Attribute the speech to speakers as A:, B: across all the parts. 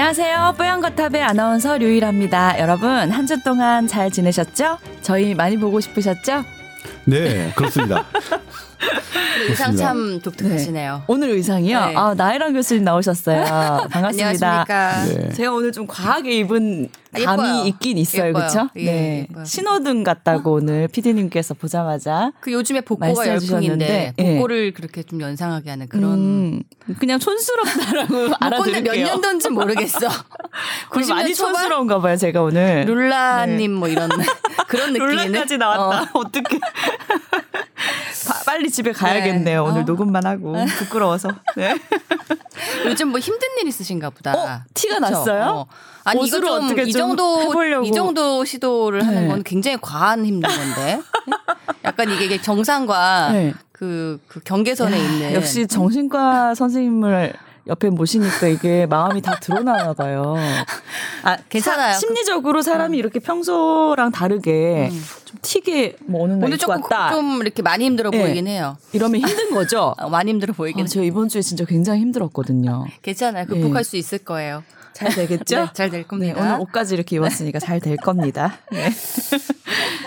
A: 안녕하세요. 뽀얀거탑의 아나운서 류일합니다. 여러분, 한 주 동안 잘 지내셨죠? 저희 많이 보고 싶으셨죠?
B: 네, 그렇습니다.
C: 의상 참 독특하시네요.
A: 오늘 의상이요?
C: 네.
A: 아, 나혜랑 교수님 나오셨어요. 반갑습니다.
C: 안녕하십니까.
B: 네.
A: 제가 오늘 좀 과하게 입은
C: 아,
A: 감이
C: 예뻐요.
A: 있긴 있어요. 그렇죠?
C: 예,
A: 네.
C: 예뻐요.
A: 신호등 같다고 오늘 PD님께서 보자마자
C: 그 요즘에 복고가 열풍인데
A: 예.
C: 복고를 그렇게 좀 연상하게 하는 그런
A: 음, 그냥 촌스럽다라고 알아들을게요.
C: 몇 년도인지 모르겠어.
A: 오늘
C: 90년
A: 많이
C: 초반
A: 촌스러운가 봐요, 제가 오늘.
C: 룰라님 뭐 이런 그런 느낌이네.
A: 룰라까지 나왔다. 어. 떡해 빨리 집에 가야겠네요.
C: 네.
A: 오늘
C: 어.
A: 녹음만 하고 부끄러워서. 네.
C: 요즘 뭐 힘든 일 있으신가 보다.
A: 어? 티가
C: 그쵸?
A: 났어요?
C: 어. 아니 이거
A: 옷으로
C: 좀
A: 어떻게 이좀
C: 정도
A: 해보려고.
C: 이 정도 시도를 하는
A: 네.
C: 건 굉장히 과한 힘든 건데. 약간 이게 정상과
A: 네.
C: 그, 그 경계선에 있는
A: 역시 정신과 선생님을 옆에 모시니까 이게 마음이 다 드러나나 봐요. 아,
C: 괜찮아요.
A: 사- 심리적으로 사람이 이렇게 평소랑 다르게 좀 튀게 뭐 어느 날
C: 조금
A: 왔다.
C: 좀 이렇게 많이 힘들어
A: 네.
C: 보이긴 해요.
A: 이러면 힘든 거죠.
C: 어, 많이 힘들어 보이긴
A: 아, 저 이번 주에 진짜 굉장히 힘들었거든요.
C: 괜찮아요. 극복할 수 있을 거예요.
A: 잘 되겠죠?
C: 네, 잘될
A: 네,
C: 겁니다.
A: 오늘 옷까지 이렇게 입었으니까 잘 될 겁니다. 네.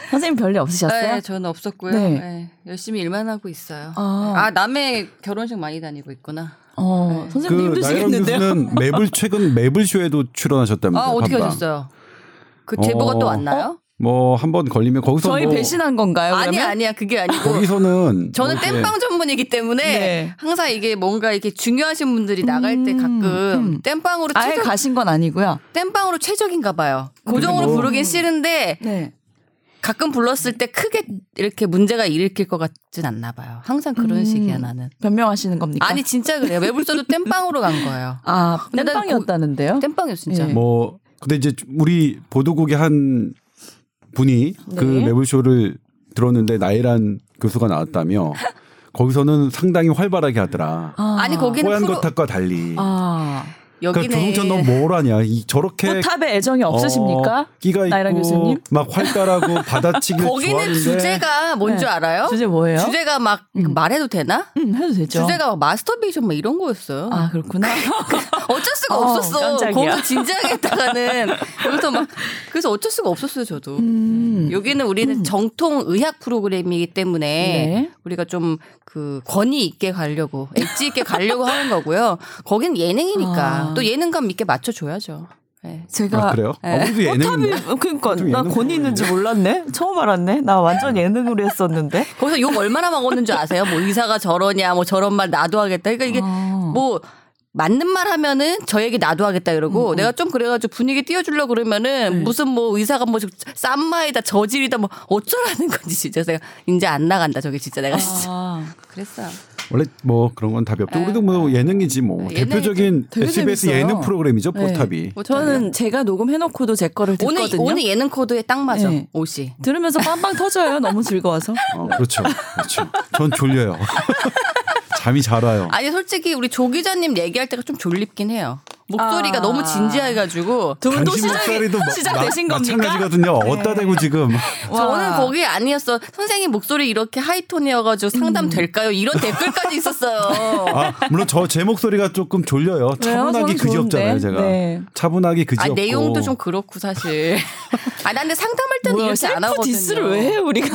A: 선생님 별일 없으셨어요?
C: 네, 저는 없었고요.
A: 네.
C: 네, 열심히 일만 하고 있어요.
A: 아.
C: 아, 남의 결혼식 많이 다니고 있구나.
A: 어,
C: 네.
A: 선생님
B: 그
A: 힘드시겠는데요?
B: 교수는 매블 최근 매블쇼에도 출연하셨다면서요?
C: 아, 어떻게. 하셨어요? 그 제보가
B: 어.
C: 또 왔나요?
B: 뭐한 번 걸리면 거기서
A: 저희
B: 뭐
A: 배신한 건가요?
C: 아니야,
A: 그러면?
C: 아니야. 그게 아니고.
B: 거기서는
C: 저는
B: 뭐
C: 땜빵 전문이기 때문에
A: 네.
C: 항상 이게 뭔가 이렇게 중요하신 분들이 나갈 때 가끔
A: 음.
C: 땜빵으로
A: 아예
C: 최적,
A: 가신 건 아니고요.
C: 땜빵으로 최적인가 봐요. 고정으로
B: 뭐.
C: 부르긴 싫은데
A: 네.
C: 가끔 불렀을 때 크게 이렇게 문제가 일으킬 것 같진 않나 봐요. 항상 그런
A: 음.
C: 식이야 나는.
A: 변명하시는 겁니까?
C: 아니 진짜 그래요. 매불서도 땜빵으로 간 거예요.
A: 아,
C: 난
A: 땜빵이었다는데요?
C: 땜빵이요 진짜.
A: 네.
B: 뭐 근데 이제 우리 보도국의 한 분이 그
A: 네.
B: 매블쇼를 들었는데 나이란 교수가 나왔다며 거기서는 상당히 활발하게 하더라.
A: 아,
C: 아니 거기는
B: 뽀얀
C: 프로
B: 거탑과 달리.
A: 아,
B: 그러니까
C: 여기는
B: 조동찬 너뭘 하냐? 이 저렇게
A: 포탑에 애정이 없으십니까?
B: 어, 끼가 있고
A: 교수님?
B: 막 활달하고 받아치기
C: 거기는
B: 좋아하는데
C: 주제가 뭔지
A: 네.
C: 알아요?
A: 주제 뭐예요?
C: 주제가 막
A: 음.
C: 말해도 되나?
A: 음, 해도 되죠.
C: 주제가 막 마스터베이션 막 이런 거였어요.
A: 아, 그렇구나.
C: 어쩔 수가
A: 어,
C: 없었어.
A: 깜짝이야.
C: 거기서 진지하게 했다가는 여기서 막 그래서 어쩔 수가 없었어요 저도.
A: 음.
C: 여기는 우리는 정통 의학 프로그램이기 때문에
A: 네.
C: 우리가 좀 그 권위 있게 가려고 엣지 있게 가려고 하는 거고요. 거긴 예능이니까
A: 아.
C: 또 예능감 있게 맞춰줘야죠. 네.
A: 제가
B: 아, 그래요? 아, 우리도 예능
A: 그러니까 좀나
B: 예능
A: 권위 있는지 몰랐네. 처음 알았네. 나 완전 예능으로 했었는데.
C: 거기서 욕 얼마나 먹었는 줄 아세요? 뭐 의사가 저러냐, 뭐 저런 말 나도 하겠다. 그러니까 이게
A: 아.
C: 뭐 맞는 말 하면은 저 얘기 나도 하겠다 이러고 내가 좀 그래가지고 분위기 띄워주려 고 그러면은 무슨 뭐 의사가 뭐 쌈마이다 저질이다 뭐 어쩌라는 건지 진짜 제가 이제 안 나간다 저게 진짜 내가 진짜
A: 아,
C: 그랬어요.
B: 원래 뭐 그런 건 답이 없죠.
C: 네.
B: 우리도 뭐 예능이지 뭐
C: 네,
B: 대표적인
A: 되게
B: SBS
A: 재밌어요.
B: 예능 프로그램이죠
A: 네.
B: 포탑이.
C: 뭐
A: 저는 제가 녹음해놓고도 제 거를
C: 오늘
A: 듣거든요.
C: 오늘 예능 코드에 딱 맞아
A: 네.
C: 옷이.
A: 들으면서 빵빵 터져요. 너무 즐거워서.
B: 어, 그렇죠, 그렇죠. 전 졸려요. 잠이 잘 와요.
C: 아니 솔직히 우리 조 기자님 얘기할 때가 좀 졸립긴 해요. 목소리가
A: 아.
C: 너무 진지해가지고
A: 두 분또
B: 당신
A: 시작이
B: 목소리도 마-
A: 시작되신
B: 마-
A: 겁니까?
B: 마찬가지거든요. 어따 대고 지금
C: 저는 거기 아니었어. 선생님 목소리 이렇게 하이톤이어가지고 상담 될까요? 이런 댓글까지 있었어요.
B: 아, 물론 저 제 목소리가 조금 졸려요. 차분하기 그지 없잖아요. 제가.
A: 네.
B: 차분하기 그지
C: 아
B: 없고.
C: 내용도 좀 그렇고 사실. 아 근데 상담할 때는
A: 뭐야,
C: 이렇게 안 하거든요.
A: diss를 왜 해요 우리가?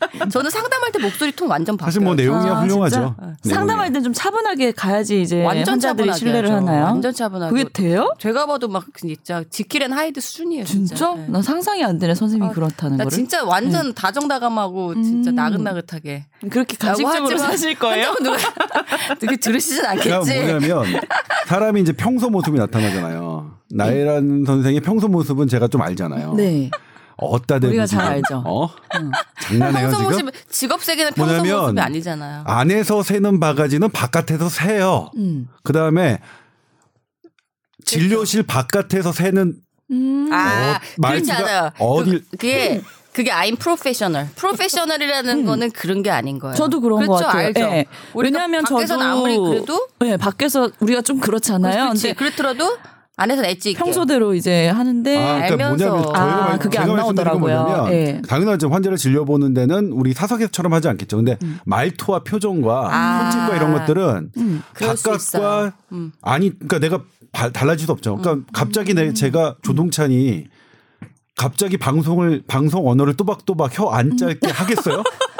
C: 저는 상담할 때 목소리 톤 완전 바뀌어요.
B: 사실 뭐 내용이야
A: 아,
B: 훌륭하죠. 내용이야.
A: 상담할 땐좀 차분하게 가야지 이제
C: 완전
A: 환자들이
C: 차분하게
A: 신뢰를
C: 하죠.
A: 하나요?
C: 완전 차분하게.
A: 그게 돼요?
C: 제가 봐도 막 진짜 지킬앤 하이드 수준이에요. 진짜.
A: 진짜?
C: 네.
A: 난 상상이 안 되네 선생님이
C: 아,
A: 그렇다는
C: 나
A: 거를.
C: 진짜 완전 다정다감하고 진짜
A: 음.
C: 나긋나긋하게.
A: 그렇게 가식적으로 사실 거예요?
C: 누가 되게 들으시진
B: 그러니까
C: 않겠지.
B: 뭐냐면 사람이 이제 평소 모습이 나타나잖아요. 나이란 선생의 평소 모습은 제가 좀 알잖아요.
A: 네.
B: 어따 대고
A: 우리가 잘 알죠.
B: 어? 장난해요
C: 평소
B: 지금?
C: 모습 직업 세계는 평소
B: 뭐냐면
C: 모습이 아니잖아요.
B: 안에서 새는 바가지는 바깥에서 새요.
A: 음.
B: 그 다음에 진료실 바깥에서 새는
A: 음.
C: 아,
B: 어,
C: 그렇지
B: 말투가
C: 않아요.
B: 어딜-
C: 그, 그게 그게 I'm professional. 프로페셔널이라는 거는 그런 게 아닌 거예요.
A: 저도 그런
C: 그렇죠,
A: 것 같아요.
C: 알죠.
A: 예.
C: 우리가
A: 왜냐하면 저도
C: 아무리 그래도
A: 네, 밖에서 우리가 좀 그렇잖아요.
C: 그렇지.
A: 근데
C: 그렇더라도 안에서 엣지 있게.
A: 평소대로 이제 하는데
B: 아, 그러니까
C: 알면서.
B: 뭐냐면
A: 아,
B: 저희가 말-
A: 그게
B: 제가
A: 안 나오더라고요. 예.
B: 당연하죠 환자를 진료보는 데는 우리 사석에서처럼 하지 않겠죠. 근데 말투와 표정과
C: 아.
B: 손짓과 이런 것들은
A: 음.
C: 있어요. 음.
B: 아니 그러니까 내가 바- 달라질 수 없죠.
C: 음.
B: 그러니까 갑자기 내 제가 조동찬이 갑자기 방송을 방송 언어를 또박또박 혀 안 짧게 하겠어요?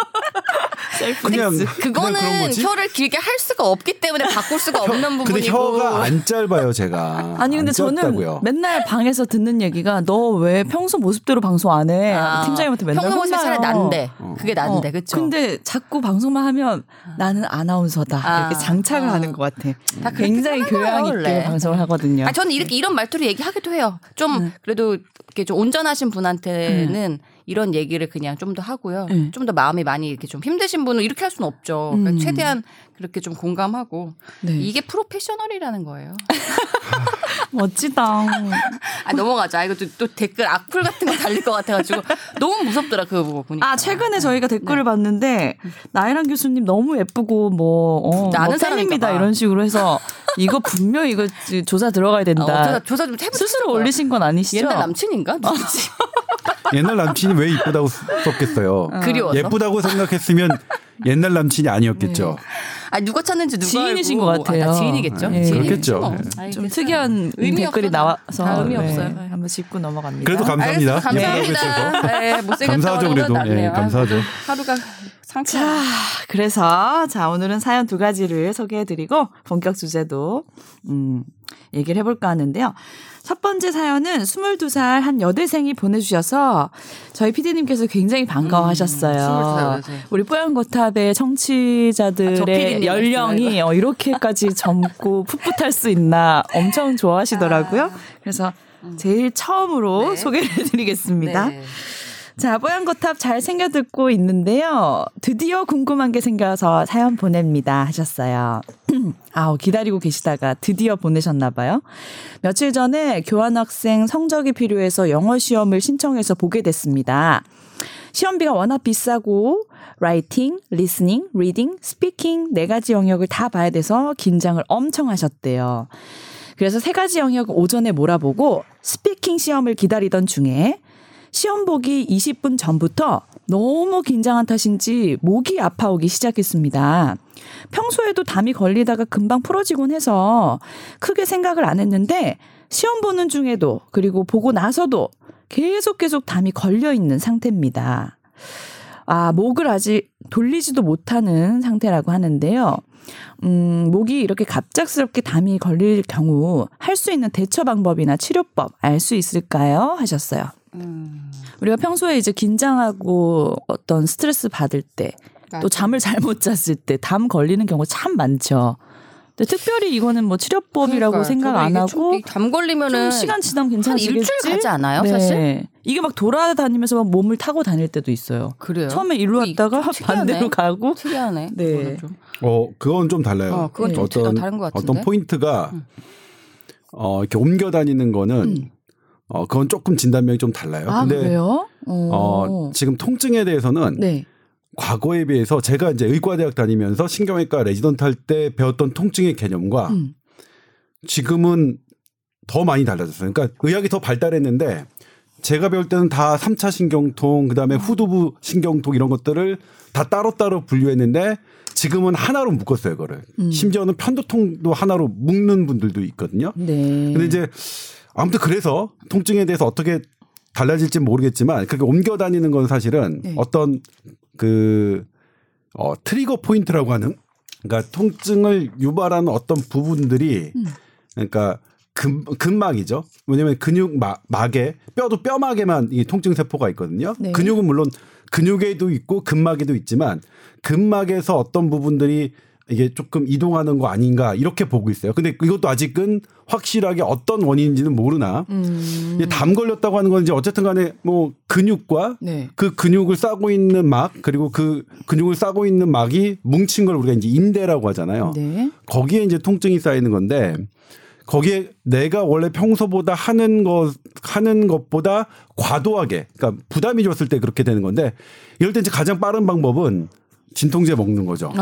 B: 그냥
C: 그거는
B: 거지?
C: 혀를 길게 할 수가 없기 때문에 바꿀 수가 없는
B: 근데
C: 부분이고.
B: 혀가 안 짧아요, 제가.
A: 아니 근데
B: 안
A: 저는
B: 짧다고요.
A: 맨날 방에서 듣는 얘기가 너 왜 평소 모습대로 방송 안 해?
C: 아,
A: 팀장님한테 맨날
C: 평소 모습이 차라리. 난데. 그게 난데,
A: 어,
C: 그쵸?
A: 근데 자꾸 방송만 하면 나는 아나운서다
C: 아.
A: 이렇게 장착을
C: 아.
A: 하는 것 같아.
C: 다
A: 굉장히 교양 있게
C: 원래.
A: 방송을 하거든요.
C: 아, 저는 이렇게 이런 말투로 얘기하기도 해요. 좀 그래도 이렇게 좀 온전하신 분한테는 이런 얘기를 그냥 좀 더 하고요.
A: 음.
C: 좀더 마음이 많이 이렇게 좀 힘드신 분은 이렇게 할 수는 없죠. 그러니까
A: 음.
C: 최대한 그렇게 좀 공감하고
A: 네.
C: 이게 프로페셔널이라는 거예요.
A: 멋지다.
C: 아 넘어가자. 이거 또, 또 댓글 악플 같은 거 달릴 것 같아가지고 너무 무섭더라 그거 보고 보니까.
A: 아 최근에 저희가
C: 네.
A: 댓글을 봤는데 나혜란 교수님 너무 예쁘고 뭐 어,
C: 아는
A: 뭐
C: 봐.
A: 이런 식으로 해서 이거 분명 히 이거 조사 들어가야 된다.
C: 어, 조사, 조사 좀.
A: 스스로 올리신 건 아니시죠?
C: 옛날 남친인가? 누구지?
B: 옛날 남친이 왜 이쁘다고 썼겠어요?
C: 그리워서.
B: 예쁘다고 생각했으면 옛날 남친이 아니었겠죠.
C: 아 누가 찾는지 누가
A: 지인이신
C: 알고.
A: 것 같아요.
C: 아, 나 지인이겠죠.
A: 네.
C: 지인이겠죠.
B: 그렇겠죠.
C: 뭐.
B: 네.
C: 아이,
A: 좀. 특이한
C: 의미
A: 댓글이. 나와서
C: 다 의미
A: 네,
C: 없어요.
A: 한번 짚고 넘어갑니다.
B: 그래도 감사합니다.
C: 알겠습니다. 감사합니다.
B: 예쁘다고
C: 네,
B: 감사하죠, 그래도. 예, 감사하죠.
C: 하루가 상쾌.
A: 자, 그래서 자 오늘은 사연 두 가지를 소개해드리고 본격 주제도 음, 얘기를 해볼까 하는데요. 첫 번째 사연은 22살 한 여대생이 보내주셔서 저희 PD님께서 굉장히 반가워하셨어요.
C: 음, 22살 여대생.
A: 우리 뽀얀거탑의
C: 아, 저
A: 청취자들의
C: PD님
A: 연령이 어, 이렇게까지 젊고 풋풋할 수 있나 엄청 좋아하시더라고요. 그래서 제일 처음으로
C: 네.
A: 소개를 해드리겠습니다.
C: 네.
A: 자, 뽀얀거탑 잘 챙겨 듣고 있는데요. 드디어 궁금한 게 생겨서 사연 보냅니다 하셨어요. 아우, 기다리고 계시다가 드디어 보내셨나봐요. 며칠 전에 교환학생 성적이 필요해서 영어 시험을 신청해서 보게 됐습니다. 시험비가 워낙 비싸고 writing, listening, reading, speaking 네 가지 영역을 다 봐야 돼서 긴장을 엄청 하셨대요. 그래서 세 가지 영역 오전에 몰아보고 speaking 시험을 기다리던 중에 시험 보기 20분 전부터 너무 긴장한 탓인지 목이 아파오기 시작했습니다. 평소에도 담이 걸리다가 금방 풀어지곤 해서 크게 생각을 안 했는데 시험 보는 중에도 그리고 보고 나서도 계속 계속 담이 걸려 있는 상태입니다. 아, 목을 아직 돌리지도 못하는 상태라고 하는데요. 음, 목이 이렇게 갑작스럽게 담이 걸릴 경우 할 수 있는 대처 방법이나 치료법 알 수 있을까요? 하셨어요.
C: 음.
A: 우리가 평소에 이제 긴장하고 어떤 스트레스 받을 때 또. 잠을 잘못 잤을 때 담 걸리는 경우 참 많죠. 근데 특별히 이거는 뭐 치료법이라고
C: 그러니까요.
A: 생각 안 하고
C: 좀 이담 걸리면은
A: 좀 시간 지나면 괜찮아지겠지.
C: 일주일 가지 않아요, 사실?
A: 이게 막 돌아다니면서 막 몸을 타고 다닐 때도 있어요.
C: 그래요.
A: 처음에 일로 왔다가. 반대로 가고
C: 특이하네.
A: 네.
B: 어, 그건 좀 달라요.
C: 어, 그건 좀
B: 어떤
C: 다른 것 같은데?
B: 어떤 포인트가 어, 이렇게 옮겨 다니는 거는 어, 그건 조금 진단명이 좀 달라요.
A: 아
B: 근데
A: 그래요?
B: 어, 지금 통증에 대해서는
A: 네.
B: 과거에 비해서 제가 이제 의과대학 다니면서 신경외과 레지던트 할 때 배웠던 통증의 개념과
A: 음.
B: 지금은 더 많이 달라졌어요. 그러니까 의학이 더 발달했는데 제가 배울 때는 다 3차 신경통, 그 다음에 후두부 신경통 이런 것들을 다 따로따로 분류했는데 지금은 하나로 묶었어요, 그거를.
A: 음.
B: 심지어는 편두통도 하나로 묶는 분들도 있거든요.
A: 네.
B: 근데 이제 아무튼 그래서 통증에 대해서 어떻게 달라질지 모르겠지만 그렇게 옮겨 다니는 건 사실은
A: 네.
B: 어떤 그 어, trigger point라고 하는 그러니까 통증을 유발하는 어떤 부분들이
A: 음.
B: 그러니까 근, 근막이죠. 왜냐하면 근육 막, 막에 뼈도 뼈막에만 이 통증 세포가 있거든요.
A: 네.
B: 근육은 물론 근육에도 있고 근막에도 있지만 근막에서 어떤 부분들이 이게 조금 이동하는 거 아닌가 이렇게 보고 있어요. 근데 이것도 아직은 확실하게 어떤 원인인지는 모르나.
A: 음.
B: 담 걸렸다고 하는 건 이제 어쨌든 간에 뭐 근육과
A: 네.
B: 그 근육을 싸고 있는 막 그리고 그 근육을 싸고 있는 막이 뭉친 걸 우리가 이제 인대라고 하잖아요.
A: 네.
B: 거기에 이제 통증이 쌓이는 건데 거기에 내가 원래 평소보다 하는 것 하는 것보다 과도하게 그러니까 부담이 줬을 때 그렇게 되는 건데 이럴 때 이제 가장 빠른 방법은 진통제 먹는 거죠.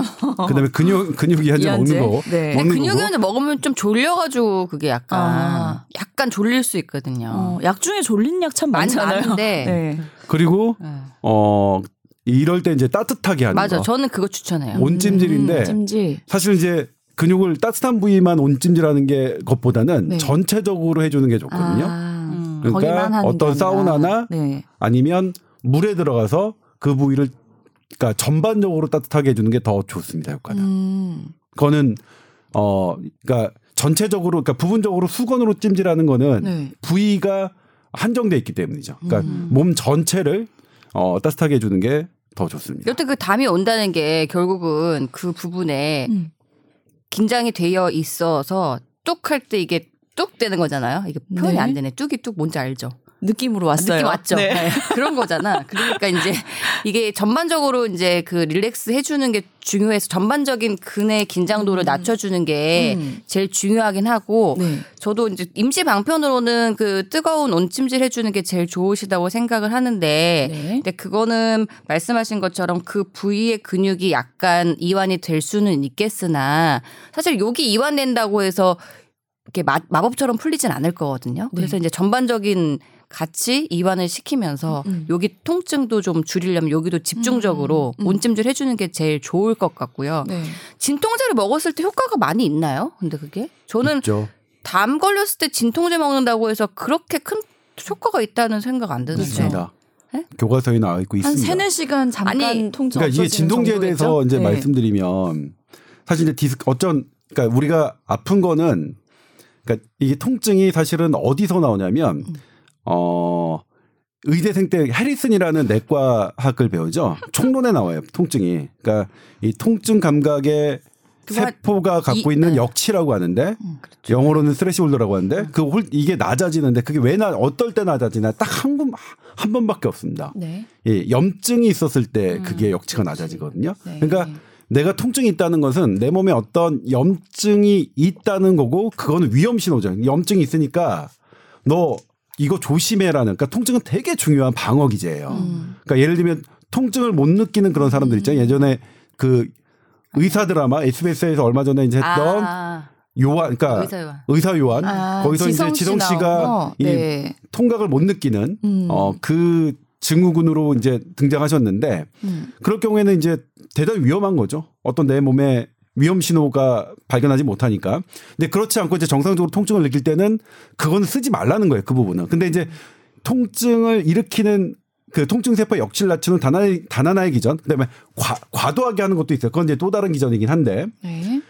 B: 그다음에 근육 근육 이완제
A: 이완제?
B: 먹는 거
A: 네.
B: 먹는
C: 근육이
B: 거고.
C: 현재 먹으면 좀 졸려가지고 그게 약간
A: 아.
C: 약간 졸릴 수 있거든요.
A: 어, 약 중에 졸린 약 참 많잖아요.
C: 많은데.
A: 네.
B: 그리고
C: 네.
B: 어 이럴 때 이제 따뜻하게 하는
C: 맞아.
B: 거.
C: 저는 그거 추천해요.
B: 온찜질인데
A: 음, 찜질.
B: 사실 이제 근육을 따뜻한 부위만 온찜질하는 게 것보다는
C: 네.
B: 전체적으로 해주는 게 좋거든요.
C: 아,
A: 음.
B: 그러니까 어떤. 사우나나
C: 네.
B: 아니면 물에 들어가서 그 부위를 그러니까 전반적으로 따뜻하게 해주는 게 더 좋습니다 효과는.
C: 음.
B: 그거는 어 그러니까 전체적으로 그러니까 부분적으로 수건으로 찜질하는 거는
C: 네.
B: 부위가 한정돼 있기 때문이죠. 그러니까
C: 음.
B: 몸 전체를 어 따뜻하게 해주는 게 더 좋습니다.
C: 여튼 그 담이 온다는 게 결국은 그 부분에
A: 음.
C: 긴장이 되어 있어서 뚝 할 때 이게 뚝 되는 거잖아요. 이게 표현이
A: 네.
C: 안 되네. 뚝이 뚝 뭔지 알죠?
A: 느낌으로 왔어요.
C: 느낌 왔죠?
A: 네.
C: 네. 그런 거잖아. 그러니까 이제 이게 전반적으로 이제 그 릴렉스 해주는 게 중요해서 전반적인 근의 긴장도를 낮춰주는 게
A: 음.
C: 제일 중요하긴 하고
A: 네.
C: 저도 이제 임시 방편으로는 그 뜨거운 온찜질 해주는 게 제일 좋으시다고 생각을 하는데
A: 네.
C: 근데 그거는 말씀하신 것처럼 그 부위의 근육이 약간 이완이 될 수는 있겠으나 사실 여기 이완된다고 해서 이렇게 마, 마법처럼 풀리진 않을 거거든요. 그래서 이제 전반적인 같이 이완을 시키면서
A: 음.
C: 여기 통증도 좀 줄이려면 여기도 집중적으로
A: 음, 음.
C: 온찜질 해주는 게 제일 좋을 것 같고요.
A: 네.
C: 진통제를 먹었을 때 효과가 많이 있나요? 근데 그게 저는
B: 있죠.
C: 담 걸렸을 때 진통제 먹는다고 해서 그렇게 큰 효과가 있다는 생각 안 드는데.
B: 있습니다.
C: 네?
B: 교과서에 나와 있고
A: 한
B: 있습니다.
A: 세네 시간 잠깐
C: 아니,
A: 통증
B: 그러니까 이게 진통제에 대해서? 이제
A: 네.
B: 말씀드리면 사실 이제 디스크 어쩐 그러니까 우리가 아픈 거는 그러니까 이게 통증이 사실은 어디서 나오냐면
A: 음.
B: 어 의대생 때 해리슨이라는 내과 학을 배우죠. 총론에 나와요. 통증이. 그러니까 이 통증 감각의 세포가 갖고
C: 이-
B: 있는
C: 네.
B: 역치라고 하는데
C: 음, 그렇죠.
B: 영어로는 스트레시홀더라고 하는데 그 홀, 이게 낮아지는데 그게 왜 나 어떨 때 낮아지나 딱한번한 번밖에 없습니다.
A: 네.
B: 예, 염증이 있었을 때 그게 역치가 낮아지거든요.
A: 네.
B: 그러니까 내가 통증이 있다는 것은 내 몸에 어떤 염증이 있다는 거고 그거는 위험 신호죠. 염증이 있으니까 너 이거 조심해라는 그러니까 통증은 되게 중요한 방어 기제예요. 그러니까 예를 들면 통증을 못 느끼는 그런 사람들 있잖아요. 예전에 그 의사 드라마 SBS에서 얼마 전에 이제 했던
C: 아,
B: 요한 그러니까
C: 의사 요한.
B: 의사 요한
A: 아,
B: 거기서
A: 지성
B: 이제
A: 씨
B: 지성 씨가
A: 거?
B: 이
A: 네.
B: 통각을 못 느끼는
A: 음.
B: 어그 증후군으로 이제 등장하셨는데
A: 음.
B: 그럴 경우에는 이제 대단히 위험한 거죠. 어떤 내 몸에 위험 신호가 발견하지 못하니까. 근데 그렇지 않고 이제 정상적으로 통증을 느낄 때는 그거는 쓰지 말라는 거예요. 그 부분은. 근데 이제 통증을 일으키는 그 통증 세포 역치를 낮추는 단 하나의, 단 하나의 기전. 그다음에 과, 과도하게 하는 것도 있어요. 그건 이제 또 다른 기전이긴 한데
A: 네.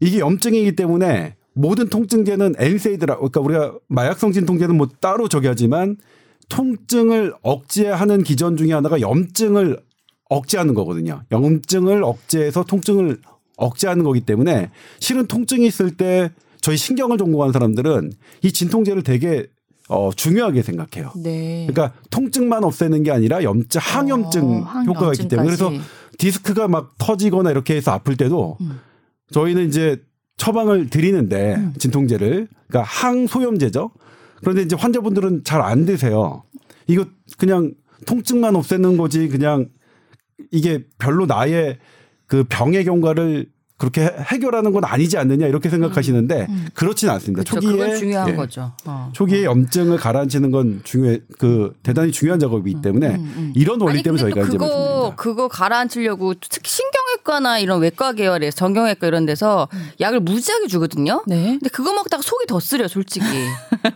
B: 이게 염증이기 때문에 모든 통증제는 엔세이드라 그러니까 우리가 마약 성 진 통제는 뭐 따로 저기 하지만 통증을 억제하는 기전 중에 하나가 염증을 억제하는 거거든요. 염증을 억제해서 통증을 억제하는 거기 때문에 실은 통증이 있을 때 저희 신경을 전공하는 사람들은 이 진통제를 되게 어 중요하게 생각해요.
A: 네.
B: 그러니까 통증만 없애는 게 아니라 염증 항염증
A: 어,
B: 효과가 있기 때문에 그래서. 디스크가 막 터지거나 이렇게 해서 아플 때도 저희는 이제 처방을 드리는데 진통제를 그러니까 항소염제죠. 그런데 이제 환자분들은 잘 안 드세요. 이거 그냥 통증만 없애는 거지 그냥 이게 별로 나의 그 병의 경과를 그렇게 해- 해결하는 건 아니지 않느냐 이렇게 생각하시는데 그렇지는 않습니다.
C: 그렇죠.
B: 초기에
C: 그건 중요한
B: 예.
C: 거죠. 어.
B: 초기에 염증을 가라앉히는 건 중요해 그 대단히 중요한 작업이기 때문에 이런 원리
C: 아니
B: 때문에 저희가
C: 또
B: 이제
C: 그거
B: 말씀드립니다.
C: 그거 가라앉히려고 특히 신경외과나 이런 외과 계열에 정형외과 이런 데서 약을 무지하게 주거든요.
A: 네.
C: 근데 그거 먹다가 속이 더 쓰려 솔직히.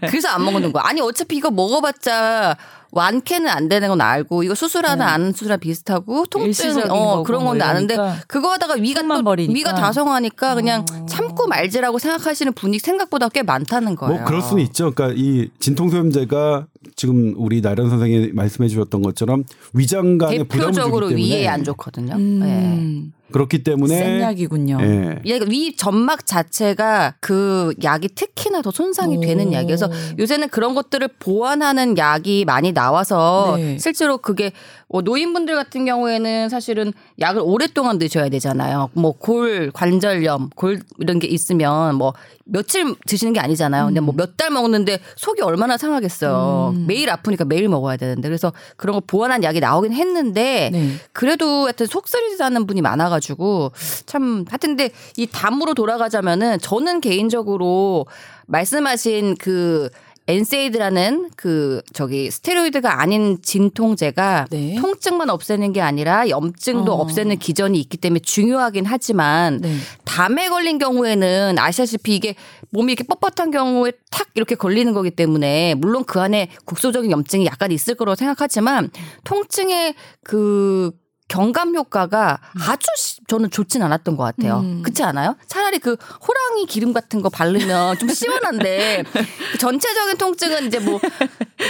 C: 그래서 안 먹는 거야. 아니 어차피 이거 먹어봤자 완쾌는 안 되는 건 알고 이거 수술하나 안 수술하나 비슷하고 통증
A: 네.
C: 어 그런
A: 뭐
C: 건데 아는데
A: 이러니까
C: 그거 하다가 위가 또
A: 버리니까. 어.
C: 위가 다성하니까 그냥 참고 말지라고 생각하시는 분이 생각보다 꽤 많다는 거예요.
B: 뭐 그럴 수는 있죠. 그러니까 이 진통소염제가 지금 우리 나련 선생이 말씀해 주셨던 것처럼 위장간에 부담을 주기
C: 대표적으로
B: 때문에
C: 위에 안 좋거든요.
A: 음.
C: 네.
B: 그렇기 때문에
A: 센 약이군요.
B: 예.
C: 얘가 위 점막 자체가 그 약이 특히나 더 손상이
A: 오.
C: 되는 약이에요. 그래서 요새는 그런 것들을 보완하는 약이 많이 나와서
A: 네.
C: 실제로 그게 뭐 노인분들 같은 경우에는 사실은 약을 오랫동안 드셔야 되잖아요. 뭐 골 관절염, 골 이런 게 있으면 뭐 며칠 드시는 게 아니잖아요. 근데 뭐 몇 달 먹는데 속이 얼마나 상하겠어요. 매일 아프니까 매일 먹어야 되는데 그래서 그런 거 보완한 약이 나오긴 했는데
A: 네.
C: 그래도 하여튼 속쓰리다는 분이 많아가지고 참 하여튼 근데 이 담으로 돌아가자면은 저는 개인적으로 말씀하신 그 엔세이드라는 그 저기 스테로이드가 아닌 진통제가
A: 네.
C: 통증만 없애는 게 아니라 염증도
A: 어.
C: 없애는 기전이 있기 때문에 중요하긴 하지만
A: 네.
C: 담에 걸린 경우에는 아시다시피 이게 몸이 이렇게 뻣뻣한 경우에 탁 이렇게 걸리는 거기 때문에 물론 그 안에 국소적인 염증이 약간 있을 거라고 생각하지만 통증의 그 경감 효과가 아주 시- 저는 좋진 않았던 것 같아요.
A: 음.
C: 그렇지 않아요? 차라리 그 호랑이 기름 같은 거 바르면 좀 시원한데 그 전체적인 통증은 이제 뭐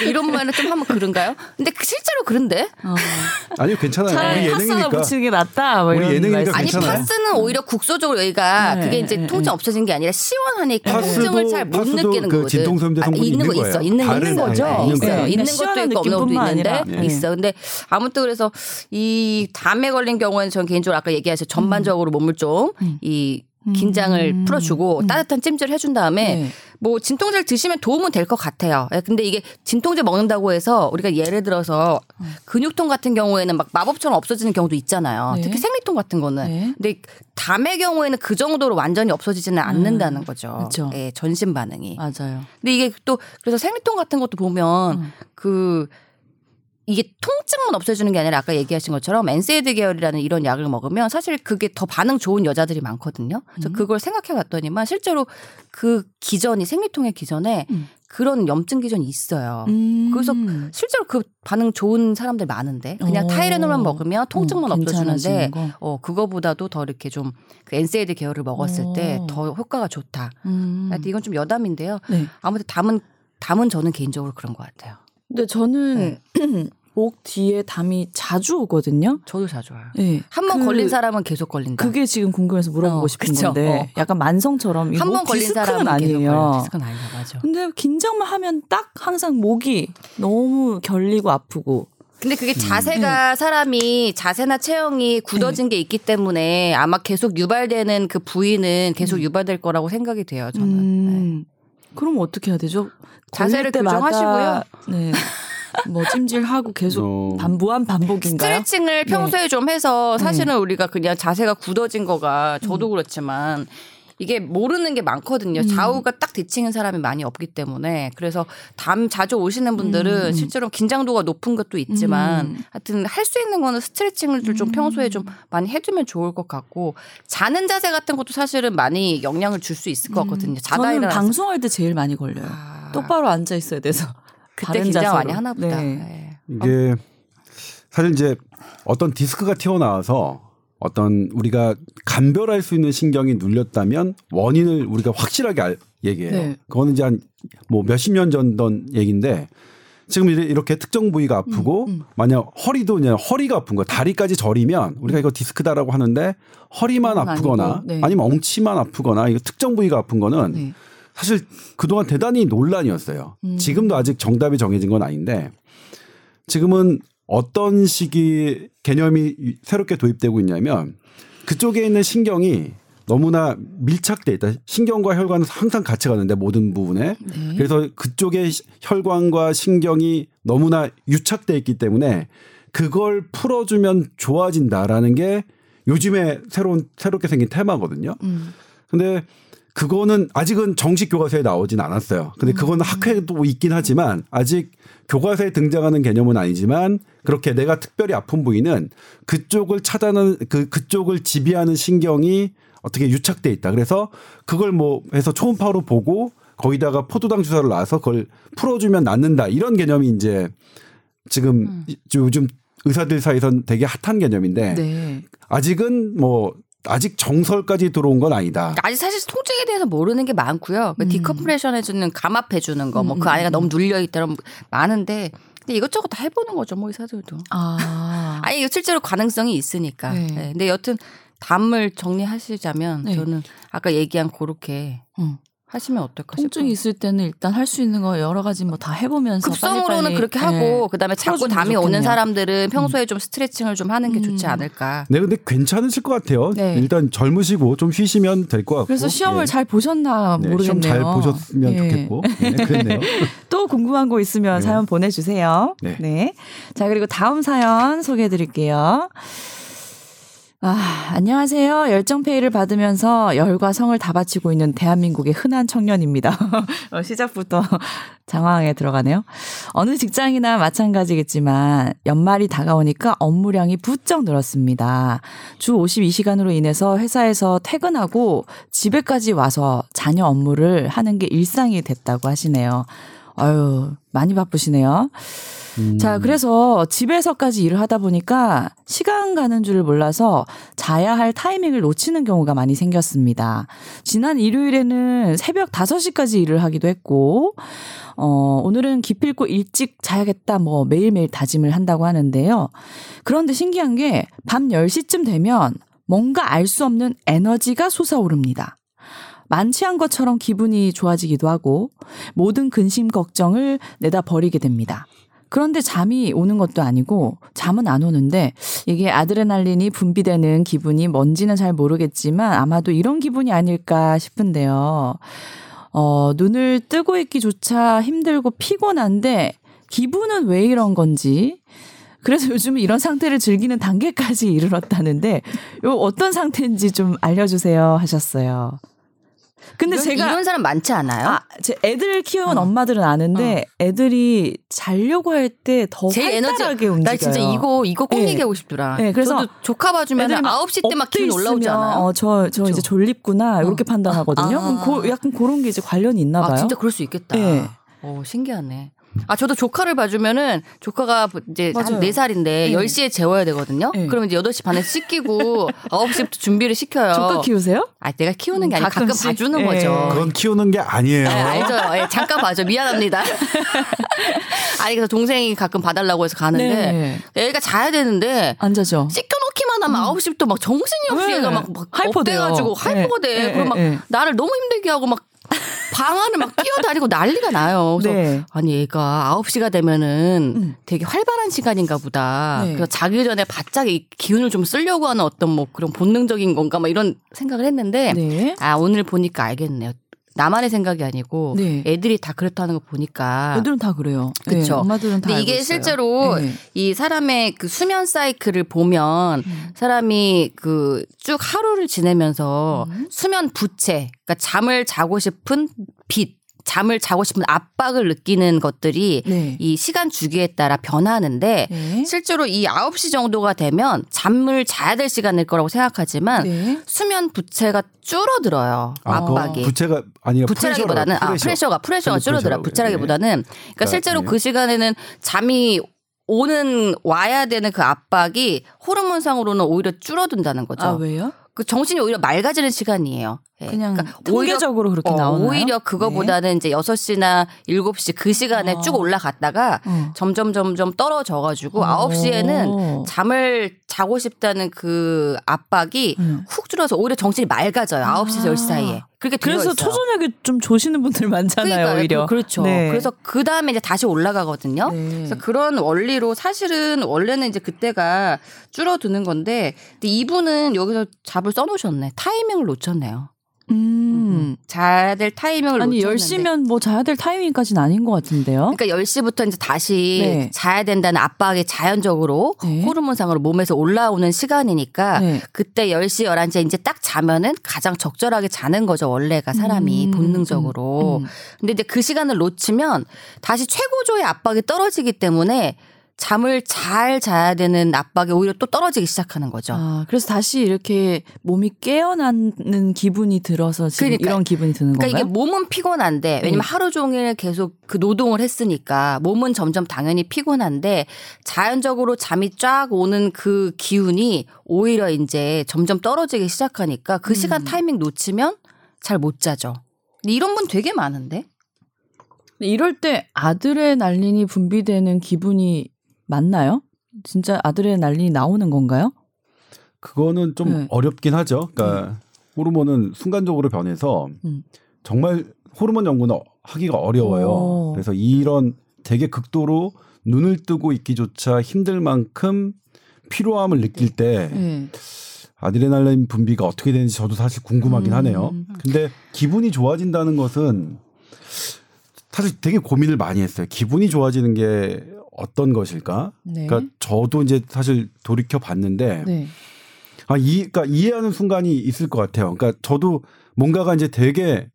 C: 이런 말은 좀 하면 그런가요? 근데 그 실제로 그런데
A: 어.
B: 아니요 괜찮아요.
A: 차라리
B: 우리 예능이니까
A: 붙이는 게 낫다. 뭐
B: 우리 예능이니까.
C: 아니. 파스는 오히려 국소적으로 여기가
A: 네,
C: 그게 이제
A: 네,
C: 통증
A: 네.
C: 없어진 게 아니라 시원하니까 통증을 잘 못 느끼는
B: 그
C: 거거든.
B: 진통소염제 성분이
C: 있는 거
B: 있는
C: 있어. 있는 거
B: 다른
C: 있는 거죠.
B: 네, 있는
C: 있어요. 있는 것도 있고 없는 것도 있는데.
A: 네.
C: 있어. 근데 아무튼 그래서 이 담에 걸린 경우에는 전 개인적으로 아까 얘기하신 전반적으로 몸을 좀이 긴장을
A: 음.
C: 풀어주고 따뜻한 찜질을 해준 다음에
A: 네.
C: 뭐 진통제를 드시면 도움은 될 것 같아요. 예, 근데 이게 진통제 먹는다고 해서 우리가 예를 들어서 근육통 같은 경우에는 막 마법처럼 없어지는 경우도 있잖아요.
A: 네.
C: 특히 생리통 같은 거는.
A: 네.
C: 근데 담의 경우에는 그 정도로 완전히 없어지지는 않는다는 거죠.
A: 음.
C: 예, 전신 반응이.
A: 맞아요.
C: 근데 이게 또 그래서 생리통 같은 것도 보면
A: 음.
C: 그 이게 통증만 없애주는 게 아니라 아까 얘기하신 것처럼 NSAID 계열이라는 이런 약을 먹으면 사실 그게 더 반응 좋은 여자들이 많거든요.
A: 음.
C: 그래서 그걸 생각해 봤더니만 실제로 그 기전이 생리통의 기전에
A: 음.
C: 그런 염증 기전이 있어요.
A: 음.
C: 그래서 실제로 그 반응 좋은 사람들 많은데 그냥
A: 어.
C: 타이레놀만 먹으면 통증만
A: 어, 거.
C: 어 그거보다도 더 이렇게 좀 그 NSAID 계열을 먹었을
A: 어.
C: 때더 효과가 좋다.
A: 음.
C: 이건 좀 여담인데요.
A: 네.
C: 아무튼 담은 담은 저는 개인적으로 그런 것 같아요.
A: 근데 저는 목 뒤에 담이 자주 오거든요.
C: 저도 자주 와요.
A: 네.
C: 한번
A: 그-
C: 걸린 사람은 계속 걸린다.
A: 그게 지금 궁금해서 물어보고
C: 어,
A: 싶은
C: 그쵸.
A: 건데
C: 어.
A: 약간 만성처럼
C: 한 번 걸린 사람은
A: 아니에요.
C: 계속 걸려. 디스크는 아니야, 맞아.
A: 근데 긴장만 하면 딱 항상 목이 너무 결리고 아프고
C: 근데 그게 자세가 사람이 자세나 체형이 굳어진 게 있기 때문에 아마 계속 유발되는 그 부위는 계속 유발될 거라고 생각이 돼요. 저는. 네.
A: 음. 그럼 어떻게 해야 되죠?
C: 자세를 교정하시고요.
A: 네. 뭐 찜질하고 계속
B: 어.
A: 반 무한 반복인가요?
C: 스트레칭을 평소에 좀 해서 사실은 우리가 그냥 자세가 굳어진 거가 저도 그렇지만 이게 모르는 게 많거든요. 좌우가 딱 뒤치는 사람이 많이 없기 때문에 그래서 담 자주 오시는 분들은 실제로 긴장도가 높은 것도 있지만
A: 음.
C: 하여튼 할 수 있는 거는 스트레칭을 좀 평소에 좀 많이 해두면 좋을 것 같고 자는 자세 같은 것도 사실은 많이 영향을 줄 수 있을 것 같거든요. 자다
A: 저는
C: 일어나서
A: 방송할 때 제일 많이 걸려요.
C: 아.
A: 똑바로 앉아 있어야 돼서.
C: 그때 긴장. 많이 하나 보다.
A: 네.
C: 네.
B: 이게 사실 이제 어떤 디스크가 튀어나와서 어떤 우리가 감별할 수 있는 신경이 눌렸다면 원인을 우리가 확실하게 알, 얘기해요.
A: 네.
B: 그거는 이제 한 뭐 몇십 년 전던 얘기인데 지금 이렇게 특정 부위가 아프고
A: 음,
B: 만약 허리도 그냥 허리가 아픈 거 다리까지 저리면 우리가 이거 디스크다라고 하는데 허리만 아프거나
A: 아니고, 네.
B: 아니면 엉치만 아프거나 이거 특정 부위가 아픈 거는
A: 네.
B: 사실 그동안 대단히 논란이었어요.
A: 음.
B: 지금도 아직 정답이 정해진 건 아닌데 지금은 어떤 식이 개념이 새롭게 도입되고 있냐면 그쪽에 있는 신경이 너무나 밀착돼 있다. 신경과 혈관은 항상 같이 가는데 모든 부분에
A: 네.
B: 그래서 그쪽에 시- 혈관과 신경이 너무나 유착돼 있기 때문에 그걸 풀어주면 좋아진다라는 게 요즘에 새로운 새롭게 생긴 테마거든요.
A: 음.
B: 근데 그거는 아직은 정식 교과서에 나오진 않았어요. 근데 그거는 학회도 있긴 하지만 아직 교과서에 등장하는 개념은 아니지만 그렇게 내가 특별히 아픈 부위는 그쪽을 차단하는 그 그쪽을 지배하는 신경이 어떻게 유착돼 있다. 그래서 그걸 뭐 해서 초음파로 보고 거기다가 포도당 주사를 놔서 그걸 풀어주면 낫는다. 이런 개념이 이제 지금 요즘 의사들 사이에선 되게 핫한 개념인데
A: 네.
B: 아직은 뭐 아직 정설까지 들어온 건 아니다.
C: 아직 사실 통증에 대해서 모르는 게 많고요. 그 디컴프레션 해주는 감압 해주는 거, 뭐그 안에가 너무 눌려 있다면 많은데 근데 이것저것 다 해보는 거죠, 뭐 의사들도.
A: 아.
C: 아니 이거 실제로 가능성이 있으니까.
A: 네.
C: 네. 근데 여튼 담을 정리하시자면
A: 네.
C: 저는 아까 얘기한 그렇게
A: 음.
C: 하시면 어떨까 싶어요.
A: 통증이 있을 때는 일단 할 수 있는 거 여러 가지 뭐 다 해보면서
C: 급성으로는
A: 빨리 빨리,
C: 그렇게
A: 예,
C: 하고 그다음에 자꾸 담이 오는
A: 좋겠네요.
C: 사람들은 평소에 좀 스트레칭을 좀 하는 게 좋지 않을까.
B: 네, 근데 괜찮으실 것 같아요.
A: 네.
B: 일단 젊으시고 좀 쉬시면 될 것 같고.
A: 그래서 시험을
B: 예.
A: 잘 보셨나
B: 네,
A: 모르겠네요.
B: 시험 잘 보셨으면
A: 예.
B: 좋겠고. 네, 그랬네요.
A: 또 궁금한 거 있으면
B: 네.
A: 사연 보내주세요. 네.
B: 네.
A: 자, 그리고 다음 사연 소개해 드릴게요. 아, 안녕하세요. 열정페이를 받으면서 열과 성을 다 바치고 있는 대한민국의 흔한 청년입니다. 어, 시작부터 장황하게 들어가네요. 어느 직장이나 마찬가지겠지만 연말이 다가오니까 업무량이 부쩍 늘었습니다. 주 52시간으로 인해서 회사에서 퇴근하고 집에까지 와서 자녀 업무를 하는 게 일상이 됐다고 하시네요. 아유, 많이 바쁘시네요. 자, 그래서 집에서까지 일을 하다 보니까 시간 가는 줄을 몰라서 자야 할 타이밍을 놓치는 경우가 많이 생겼습니다. 지난 일요일에는 새벽 5시까지 일을 하기도 했고, 어, 오늘은 기필코 일찍 자야겠다, 뭐, 매일매일 다짐을 한다고 하는데요. 그런데 신기한 게 밤 10시쯤 되면 뭔가 알 수 없는 에너지가 솟아오릅니다. 만취한 것처럼 기분이 좋아지기도 하고 모든 근심 걱정을 내다 버리게 됩니다. 그런데 잠이 오는 것도 아니고 잠은 안 오는데 이게 아드레날린이 분비되는 기분이 뭔지는 잘 모르겠지만 아마도 이런 기분이 아닐까 싶은데요. 어, 눈을 뜨고 있기조차 힘들고 피곤한데 기분은 왜 이런 건지 그래서 요즘 이런 상태를 즐기는 단계까지 이르렀다는데 요 어떤 상태인지 좀 알려주세요 하셨어요. 근데
C: 이런,
A: 제가
C: 이런 사람 많지 않아요?
A: 아, 제 애들 키운 엄마들은 아는데 애들이 자려고 할 때 더 활달하게 움직여요.
C: 나 진짜 이거 이거 꼭
A: 네.
C: 얘기하고 싶더라.
A: 네, 그래서
C: 조카 봐주면
A: 애들이 막
C: 9시 때 막 기분 올라오지 않아요?
A: 어, 저, 저 이제 졸립구나. 이렇게 판단하거든요.
C: 아.
A: 그럼 고, 약간 그런 게 이제 관련이 있나 봐요.
C: 아, 진짜 그럴 수 있겠다.
A: 네.
C: 어, 신기하네. 아, 저도 조카를 봐주면은 조카가 이제. 한 4살인데
A: 네.
C: 10시에 재워야 되거든요.
A: 네.
C: 그러면 이제 8시 반에 씻기고 9시부터 준비를 시켜요.
A: 조카 키우세요?
C: 아, 내가 키우는 게 아니라 가끔. 봐주는
A: 예.
C: 거죠.
B: 그건 키우는 게 아니에요.
C: 네, 알죠. 예, 잠깐 봐줘. 미안합니다. 아니, 그래서 동생이 가끔 봐달라고 해서 가는데 애가 자야 되는데
A: 안 자죠.
C: 씻겨놓기만 하면 9시부터 막 정신이 없이
A: 네.
C: 얘가 막, 막
A: hyper돼요.
C: up돼가지고 hyper가 돼.
A: 네,
C: 그럼 막
A: 네, 네.
C: 나를 너무 힘들게 하고 막 방 안을 막 뛰어다니고 난리가 나요. 그래서
A: 네.
C: 아니 얘가 9시가 되면은
A: 음.
C: 되게 활발한 시간인가 보다.
A: 네.
C: 그래서 자기 전에 바짝 이 기운을 좀 쓰려고 하는 어떤 뭐 그런 본능적인 건가 막 이런 생각을 했는데
A: 네.
C: 아 오늘 보니까 알겠네요. 나만의 생각이 아니고
A: 네.
C: 애들이 다 그렇다는 거 보니까
A: 애들은 다 그래요.
C: 그쵸.
A: 네, 엄마들은 다
C: 근데 이게
A: 있어요.
C: 실제로
A: 네.
C: 이 사람의 그 수면 사이클을 보면
A: 음.
C: 사람이 그 쭉 하루를 지내면서
A: 음.
C: 수면 부채, 그러니까 잠을 자고 싶은 빛, 잠을 자고 싶은 압박을 느끼는 것들이
A: 네.
C: 이 시간 주기에 따라 변하는데
A: 네.
C: 실제로 이 9시 정도가 되면 잠을 자야 될 시간일 거라고 생각하지만
A: 네.
C: 수면 부채가 줄어들어요.
B: 아,
C: 압박이.
B: 부채가 아니라
C: 부채라기보다는
B: 프레셔라,
C: 아 프레셔가 프레셔가
B: 프레셔.
C: 줄어들어
B: 프레셔라고
C: 부채라기보다는 그러니까
B: 그러니까,
C: 실제로
B: 네.
C: 그 시간에는 잠이 오는 와야 되는 그 압박이 호르몬상으로는 오히려 줄어든다는 거죠.
A: 아 왜요?
C: 그 정신이 오히려 맑아지는 시간이에요. 예.
A: 그냥
C: 그러니까
A: 통계적으로 그렇게
C: 어,
A: 나오나요?
C: 오히려 그거보다는 이제 6시나 7시 그 시간에
A: 아.
C: 쭉 올라갔다가
A: 어.
C: 점점 점점 떨어져 가지고
A: 어.
C: 9시에는 잠을 자고 싶다는 그 압박이
A: 음.
C: 훅 줄어서 오히려 정신이 맑아져요. 9시에서 10시 사이에. 그렇게 되어
A: 그래서. 초저녁에 좀 조시는 분들 많잖아요,
C: 그러니까요.
A: 오히려.
C: 그- 그렇죠.
A: 네.
C: 그래서 그 다음에 이제 다시 올라가거든요.
A: 네.
C: 그래서 그런 원리로 사실은 원래는 이제 그때가 줄어드는 건데, 근데 이분은 여기서 잡을 써놓으셨네. 타이밍을 놓쳤네요.
A: 음.
C: 자야 될 타이밍을
A: 아니
C: 놓쳤는데.
A: 10시면 뭐 자야 될 타이밍까지는 아닌 것 같은데요.
C: 그러니까 10시부터 이제 다시
A: 네.
C: 자야 된다는 압박이 자연적으로
A: 네.
C: 호르몬상으로 몸에서 올라오는 시간이니까
A: 네.
C: 그때 10시, 11시에 이제 딱 자면은 가장 적절하게 자는 거죠. 원래가 사람이
A: 음,
C: 본능적으로.
A: 음, 음.
C: 근데 이제 그 시간을 놓치면 다시 최고조의 압박이 떨어지기 때문에 잠을 잘 자야 되는 압박이 오히려 또 떨어지기 시작하는 거죠.
A: 아, 그래서 다시 이렇게 몸이 깨어나는 기분이 들어서 지금
C: 그러니까-
A: 이런 기분이 드는
C: 그러니까
A: 건가요?
C: 이게 몸은 피곤한데 왜냐면
A: 네.
C: 하루 종일 계속 그 노동을 했으니까 몸은 점점 당연히 피곤한데 자연적으로 잠이 쫙 오는 그 기운이 오히려 이제 점점 떨어지기 시작하니까 그 시간
A: 음.
C: 타이밍 놓치면 잘 못 자죠. 근데 이런 분 되게 많은데.
A: 이럴 때 아드레날린이 분비되는 기분이 맞나요? 진짜 아드레날린이 나오는 건가요?
B: 그거는 좀
A: 네.
B: 어렵긴 하죠. 그러니까 호르몬은 순간적으로 변해서
A: 음.
B: 정말 호르몬 연구는 하기가 어려워요.
A: 오.
B: 그래서 이런 되게 극도로 눈을 뜨고 있기조차 힘들 만큼 피로함을 느낄 때
A: 네.
B: 아드레날린 분비가 어떻게 되는지 저도 사실 궁금하긴
A: 음.
B: 하네요. 근데 기분이 좋아진다는 것은 사실 되게 고민을 많이 했어요. 기분이 좋아지는 게 어떤 것일까?
A: 네.
B: 그러니까 저도 이제 사실 돌이켜 봤는데
A: 네.
B: 아, 이, 그러니까 이해하는 순간이 있을 것 같아요. 그러니까 저도 뭔가가 이제 되게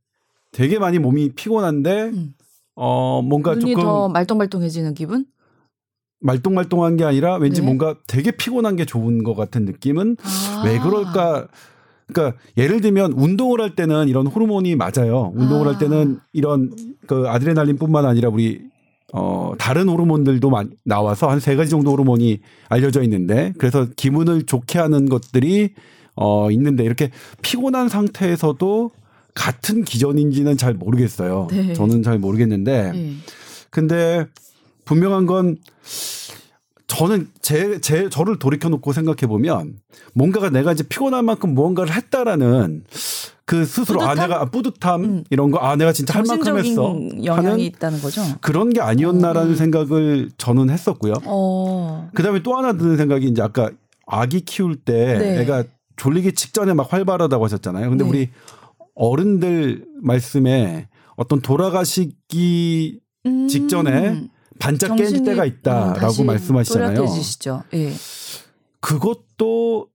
B: 되게 많이 몸이 피곤한데
A: 음.
B: 어 뭔가
A: 눈이
B: 조금
A: 더 말똥말똥해지는 기분?
B: 말똥말똥한 게 아니라 왠지
A: 네.
B: 뭔가 되게 피곤한 게 좋은 것 같은 느낌은
A: 아.
B: 왜 그럴까? 그러니까 예를 들면 운동을 할 때는 이런 호르몬이 맞아요. 운동을
A: 아.
B: 할 때는 이런 그 아드레날린뿐만 아니라 우리 어 다른 호르몬들도 많이 나와서 한 세 가지 정도 호르몬이 알려져 있는데 그래서 기분을 좋게 하는 것들이 어 있는데 이렇게 피곤한 상태에서도 같은 기전인지는 잘 모르겠어요.
A: 네.
B: 저는 잘 모르겠는데
A: 예.
B: 근데 분명한 건 저는 제, 제, 저를 돌이켜 놓고 생각해 보면 뭔가가 내가 이제 피곤한 만큼 무언가를 했다라는 그 스스로 아,
A: 뿌듯함?
B: 내가 뿌듯함
A: 음.
B: 이런 거 아, 내가 진짜 할 만큼 했어.
A: 영향이 있다는 거죠.
B: 그런 게 아니었나라는
A: 음.
B: 생각을 저는 했었고요.
A: 어.
B: 그 다음에 또 하나 드는 생각이 이제 아까 아기 키울 때
A: 네.
B: 애가 졸리기 직전에 막 활발하다고 하셨잖아요. 근데
A: 네.
B: 우리 어른들 말씀에 어떤 돌아가시기
A: 음.
B: 직전에 반짝 깬
A: 정신이,
B: 때가
A: 어,
B: 있다라고 말씀하시잖아요.
A: 예.
B: 그것도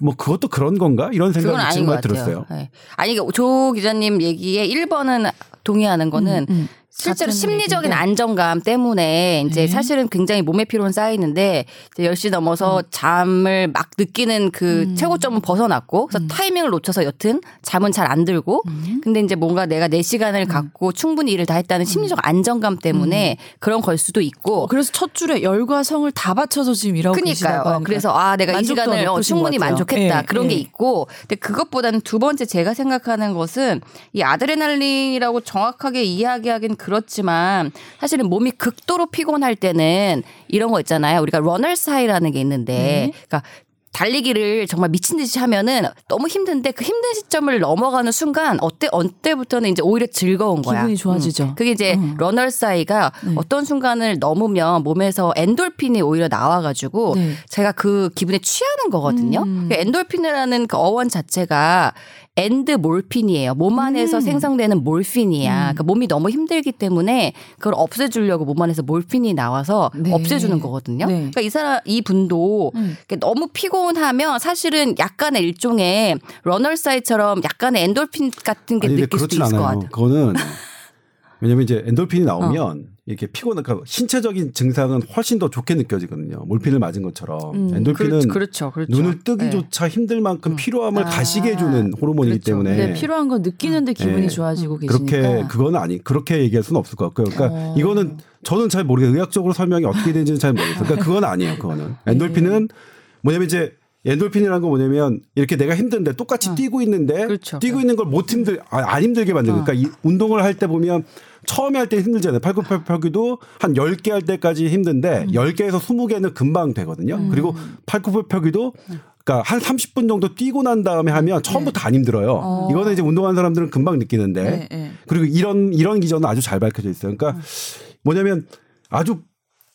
B: 뭐 그것도 그런 건가 이런 생각이
C: 아닌
B: 정말
C: 것 같아요.
B: 들었어요.
C: 네. 아니 이게 조 기자님 얘기에 1번은 동의하는 거는
A: 음, 음.
C: 실제로 심리적인
A: 얘기인데.
C: 안정감 때문에 이제
A: 네.
C: 사실은 굉장히 몸의 피로는 쌓이는데 이제 10시 넘어서 잠을 막 느끼는 그
A: 음.
C: 최고점은 벗어났고 그래서
A: 음.
C: 타이밍을 놓쳐서 여튼 잠은 잘 안 들고
A: 음.
C: 근데 이제 뭔가 내가 내 시간을 갖고 충분히 일을 다 했다는 심리적 안정감 때문에 그런 걸 수도 있고
A: 어, 그래서 첫 줄에 열과 성을 다 바쳐서 지금 일하고 계시다고. 하니까
C: 그래서 아 내가 이 시간을 어, 충분히. 만족했다
A: 예,
C: 그런 게
A: 예.
C: 있고, 근데 그것보다는 두 번째 제가 생각하는 것은 이 아드레날린이라고 정확하게 이야기하긴 그렇지만 사실은 몸이 극도로 피곤할 때는 이런 거 있잖아요. 우리가 runner's high라는 게 있는데,
A: 네.
C: 그러니까. 달리기를 정말 미친 듯이 하면은 너무 힘든데 그 힘든 시점을 넘어가는 순간 어때 어때부터는 이제 오히려 즐거운 거야.
A: 기분이 좋아지죠.
C: 음. 그게 이제
A: 음.
C: runner's high가
A: 네.
C: 어떤 순간을 넘으면 몸에서 엔돌핀이 오히려 나와가지고
A: 네.
C: 제가 그 기분에 취하는 거거든요.
A: 음.
C: 그 엔돌핀이라는 그 어원 자체가 endo morphine이에요. 몸 안에서
A: 음.
C: 생성되는 몰핀이야. 그러니까 몸이 너무 힘들기 때문에 그걸 없애주려고 몸 안에서 몰핀이 나와서
A: 네.
C: 없애주는 거거든요.
A: 네.
C: 그러니까 이 사람 이 분도
A: 음.
C: 너무 피곤하면 사실은 약간의 일종의 runner's high처럼 약간의 엔돌핀 같은 게
B: 아니
C: 느낄 수도
B: 그렇진
C: 있을 것
B: 않아요.
C: 같아요.
B: 그거는 왜냐면 이제 엔돌핀이 나오면 이렇게 피곤한 그러니까 신체적인 증상은 훨씬 더 좋게 느껴지거든요. 몰핀을 맞은 것처럼
A: 음,
B: 엔돌핀은
C: 그렇죠, 그렇죠.
B: 눈을 뜨기조차 힘들 만큼 피로함을
C: 아,
B: 가시게 해주는 호르몬이기
C: 그렇죠.
B: 때문에
A: 네, 필요한 거 느끼는데 기분이
B: 네.
A: 좋아지고 계시니까.
B: 그렇게 그건 아니 그렇게 얘기할 수는 없을 것 같고요. 그러니까
A: 어.
B: 이거는 저는 잘 모르겠어요. 의학적으로 설명이 어떻게 되는지는 잘 모르겠어요. 그러니까 그건 아니에요. 그거는
A: 네.
B: 엔돌핀은 뭐냐면 이제 엔돌핀이라는 건 뭐냐면 이렇게 내가 힘든데 똑같이 뛰고 있는데
C: 그렇죠.
B: 뛰고 있는 걸 못 힘들 아, 안 힘들게 만드는 거예요. 그러니까 이 운동을 할 때 보면 처음에 할 때 힘들잖아요. 팔굽혀펴기도 한 10개 할 때까지 힘든데 10개에서 20개는 금방 되거든요. 그리고 팔굽혀펴기도 그러니까 한 30분 정도 뛰고 난 다음에 하면 처음부터 안 힘들어요.
A: 어.
B: 이거는 이제 운동하는 사람들은 금방 느끼는데
A: 네, 네.
B: 그리고 이런 이런 기전은 아주 잘 밝혀져 있어요. 그러니까 뭐냐면 아주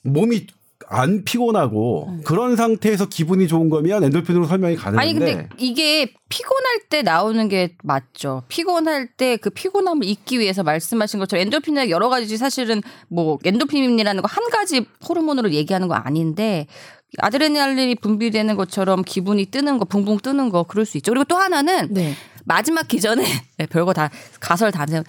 B: 몸이 안 피곤하고 그런 상태에서 기분이 좋은 거면 엔돌핀으로 설명이 가능한데
C: 아니 근데 이게 피곤할 때 나오는 게 맞죠. 피곤할 때 그 피곤함을 잊기 위해서 말씀하신 것처럼 엔도핀이나 여러 가지 사실은 뭐 엔도핀이라는 거 한 가지 호르몬으로 얘기하는 거 아닌데 아드레날린이 분비되는 것처럼 기분이 뜨는 거 붕붕 뜨는 거 그럴 수 있죠. 그리고 또 하나는
A: 네.
C: 마지막 기전에 네, 별거 다 가설 다 하세요.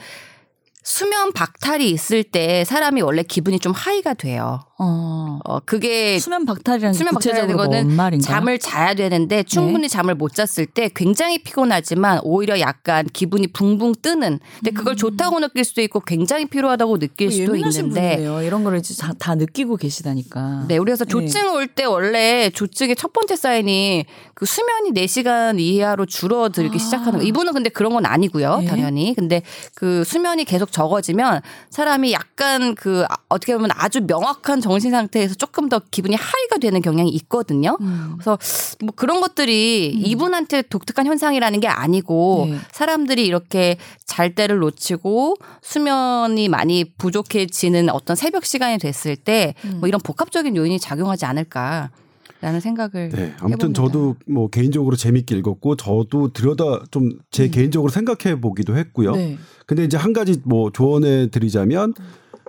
C: 수면 박탈이 있을 때 사람이 원래 기분이 좀 하이가 돼요.
A: 어.
C: 어 그게
A: 수면 박탈이라는 게
C: 수면 박탈이라는 거는
A: 뭔 말인가요?
C: 잠을 자야 되는데 충분히 잠을 못 잤을 때 굉장히 피곤하지만 오히려 약간 기분이 붕붕 뜨는. 근데 그걸 좋다고 느낄 수도 있고 굉장히 피로하다고 느낄 수도
A: 음. 예민하신
C: 있는데.
A: 분이네요. 이런 거를 이제 다, 다 느끼고 계시다니까.
C: 네, 우리 그래서
A: 네.
C: 조증 올때 원래 조증의 첫 번째 사인이 그 수면이 4시간 이하로 줄어들기
A: 아.
C: 시작하는 거. 이분은 근데 그런 건 아니고요.
A: 네.
C: 당연히. 근데 그 수면이 계속 적어지면 사람이 약간 그 아- 어떻게 보면 아주 명확한 정신 상태에서 조금 더 기분이 하이가 되는 경향이 있거든요.
A: 음.
C: 그래서 뭐 그런 것들이 이분한테 독특한 현상이라는 게 아니고
A: 네.
C: 사람들이 이렇게 잘 때를 놓치고 수면이 많이 부족해지는 어떤 새벽 시간이 됐을 때뭐
A: 음.
C: 이런 복합적인 요인이 작용하지 않을까 라는 생각을
B: 네, 아무튼
C: 해봅니다.
B: 저도 뭐 개인적으로 재밌게 읽었고 저도 들여다 좀제 개인적으로 생각해 보기도 했고요.
A: 음. 네.
B: 근데 이제 한 가지 뭐 조언해 드리자면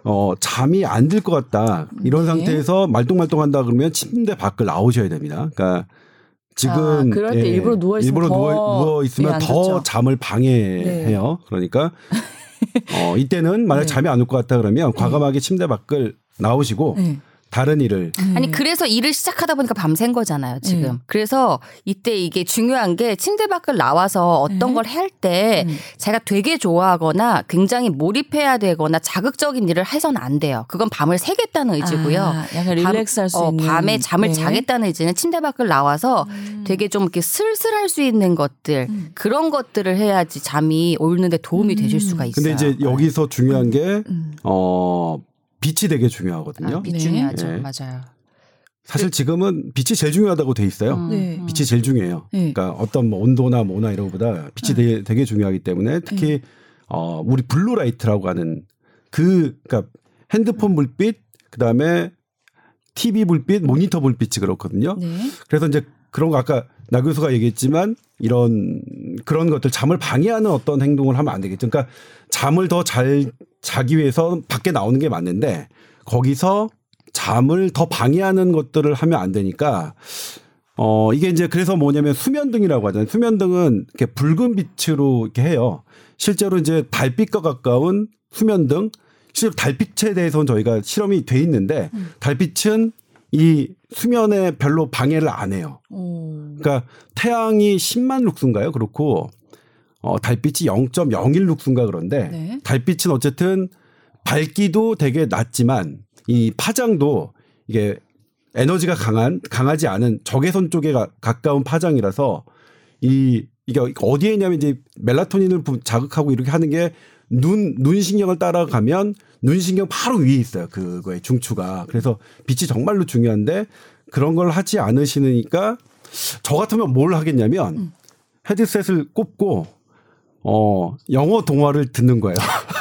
B: 어 잠이 안 들 것 같다 이런
A: 네.
B: 상태에서 말똥말똥한다 그러면 침대 밖을 나오셔야 됩니다. 그러니까 지금
A: 아, 그럴 때 일부러 누워 있으면
B: 일부러
A: 더
B: 누워, 누워 있으면
A: 예, 안
B: 더.
A: 네.
B: 잠을 방해해요. 그러니까 어, 이때는 만약 잠이 안 올 것 같다 그러면 과감하게 침대 밖을 나오시고
A: 네.
B: 다른 일을
C: 아니 그래서 일을 시작하다 보니까 밤샌 거잖아요 지금.
A: 네.
C: 그래서 이때 이게 중요한 게 침대 밖을 나와서 어떤
A: 네.
C: 걸할때
A: 음.
C: 제가 되게 좋아하거나 굉장히 몰입해야 되거나 자극적인 일을 해서는 안 돼요. 그건 밤을 새겠다는 의지고요.
A: 아, 약간 릴렉스할 수
C: 어,
A: 있는
C: 밤에 잠을
A: 네.
C: 자겠다는 의지는 침대 밖을 나와서
A: 음.
C: 되게 좀 이렇게 슬슬할 수 있는 것들 그런 것들을 해야지 잠이 오는데 도움이 되실 수가 있어요.
B: 근데 이제 여기서 중요한 게
A: 음.
B: 어, 빛이 되게 중요하거든요.
C: 아, 빛
A: 네.
C: 중요하죠.
B: 네.
C: 맞아요.
B: 사실 지금은 빛이 제일 중요하다고 돼 있어요.
C: 음,
A: 네.
C: 음.
B: 빛이 제일 중요해요.
A: 네.
B: 그러니까 어떤 뭐 온도나 뭐나 이런 것보다 빛이 되게, 되게 중요하기 때문에 특히 어 우리 blue light라고 하는 그 그러니까 핸드폰 불빛 그다음에 TV 불빛, 모니터 불빛이 그렇거든요.
A: 네.
B: 그래서 이제 그런 거 아까 나 교수가 얘기했지만 이런 그런 것들 잠을 방해하는 어떤 행동을 하면 안 되겠죠. 그러니까 잠을 더 잘 자기 위해서 밖에 나오는 게 맞는데 거기서 잠을 더 방해하는 것들을 하면 안 되니까 어 이게 이제 그래서 뭐냐면 수면등이라고 하잖아요. 수면등은 이렇게 붉은 빛으로 이렇게 해요. 실제로 이제 달빛과 가까운 수면등 실제로 달빛에 대해서는 저희가 실험이 돼 있는데 달빛은 이 수면에 별로 방해를 안 해요.
A: 오.
B: 그러니까 태양이 10만 룩스인가요? 그렇고 어 달빛이 0.01 룩스인가 그런데
A: 네.
B: 달빛은 어쨌든 밝기도 되게 낮지만 이 파장도 이게 에너지가 강한 강하지 않은 적외선 쪽에 가, 가까운 파장이라서 이 이게 어디에 있냐면 이제 멜라토닌을 부- 자극하고 이렇게 하는 게 눈 눈 신경을 따라가면 눈 신경 바로 위에 있어요. 그거의 중추가. 그래서 빛이 정말로 중요한데 그런 걸 하지 않으시니까 저 같으면 뭘 하겠냐면 헤드셋을 꼽고 어 영어 동화를 듣는 거예요.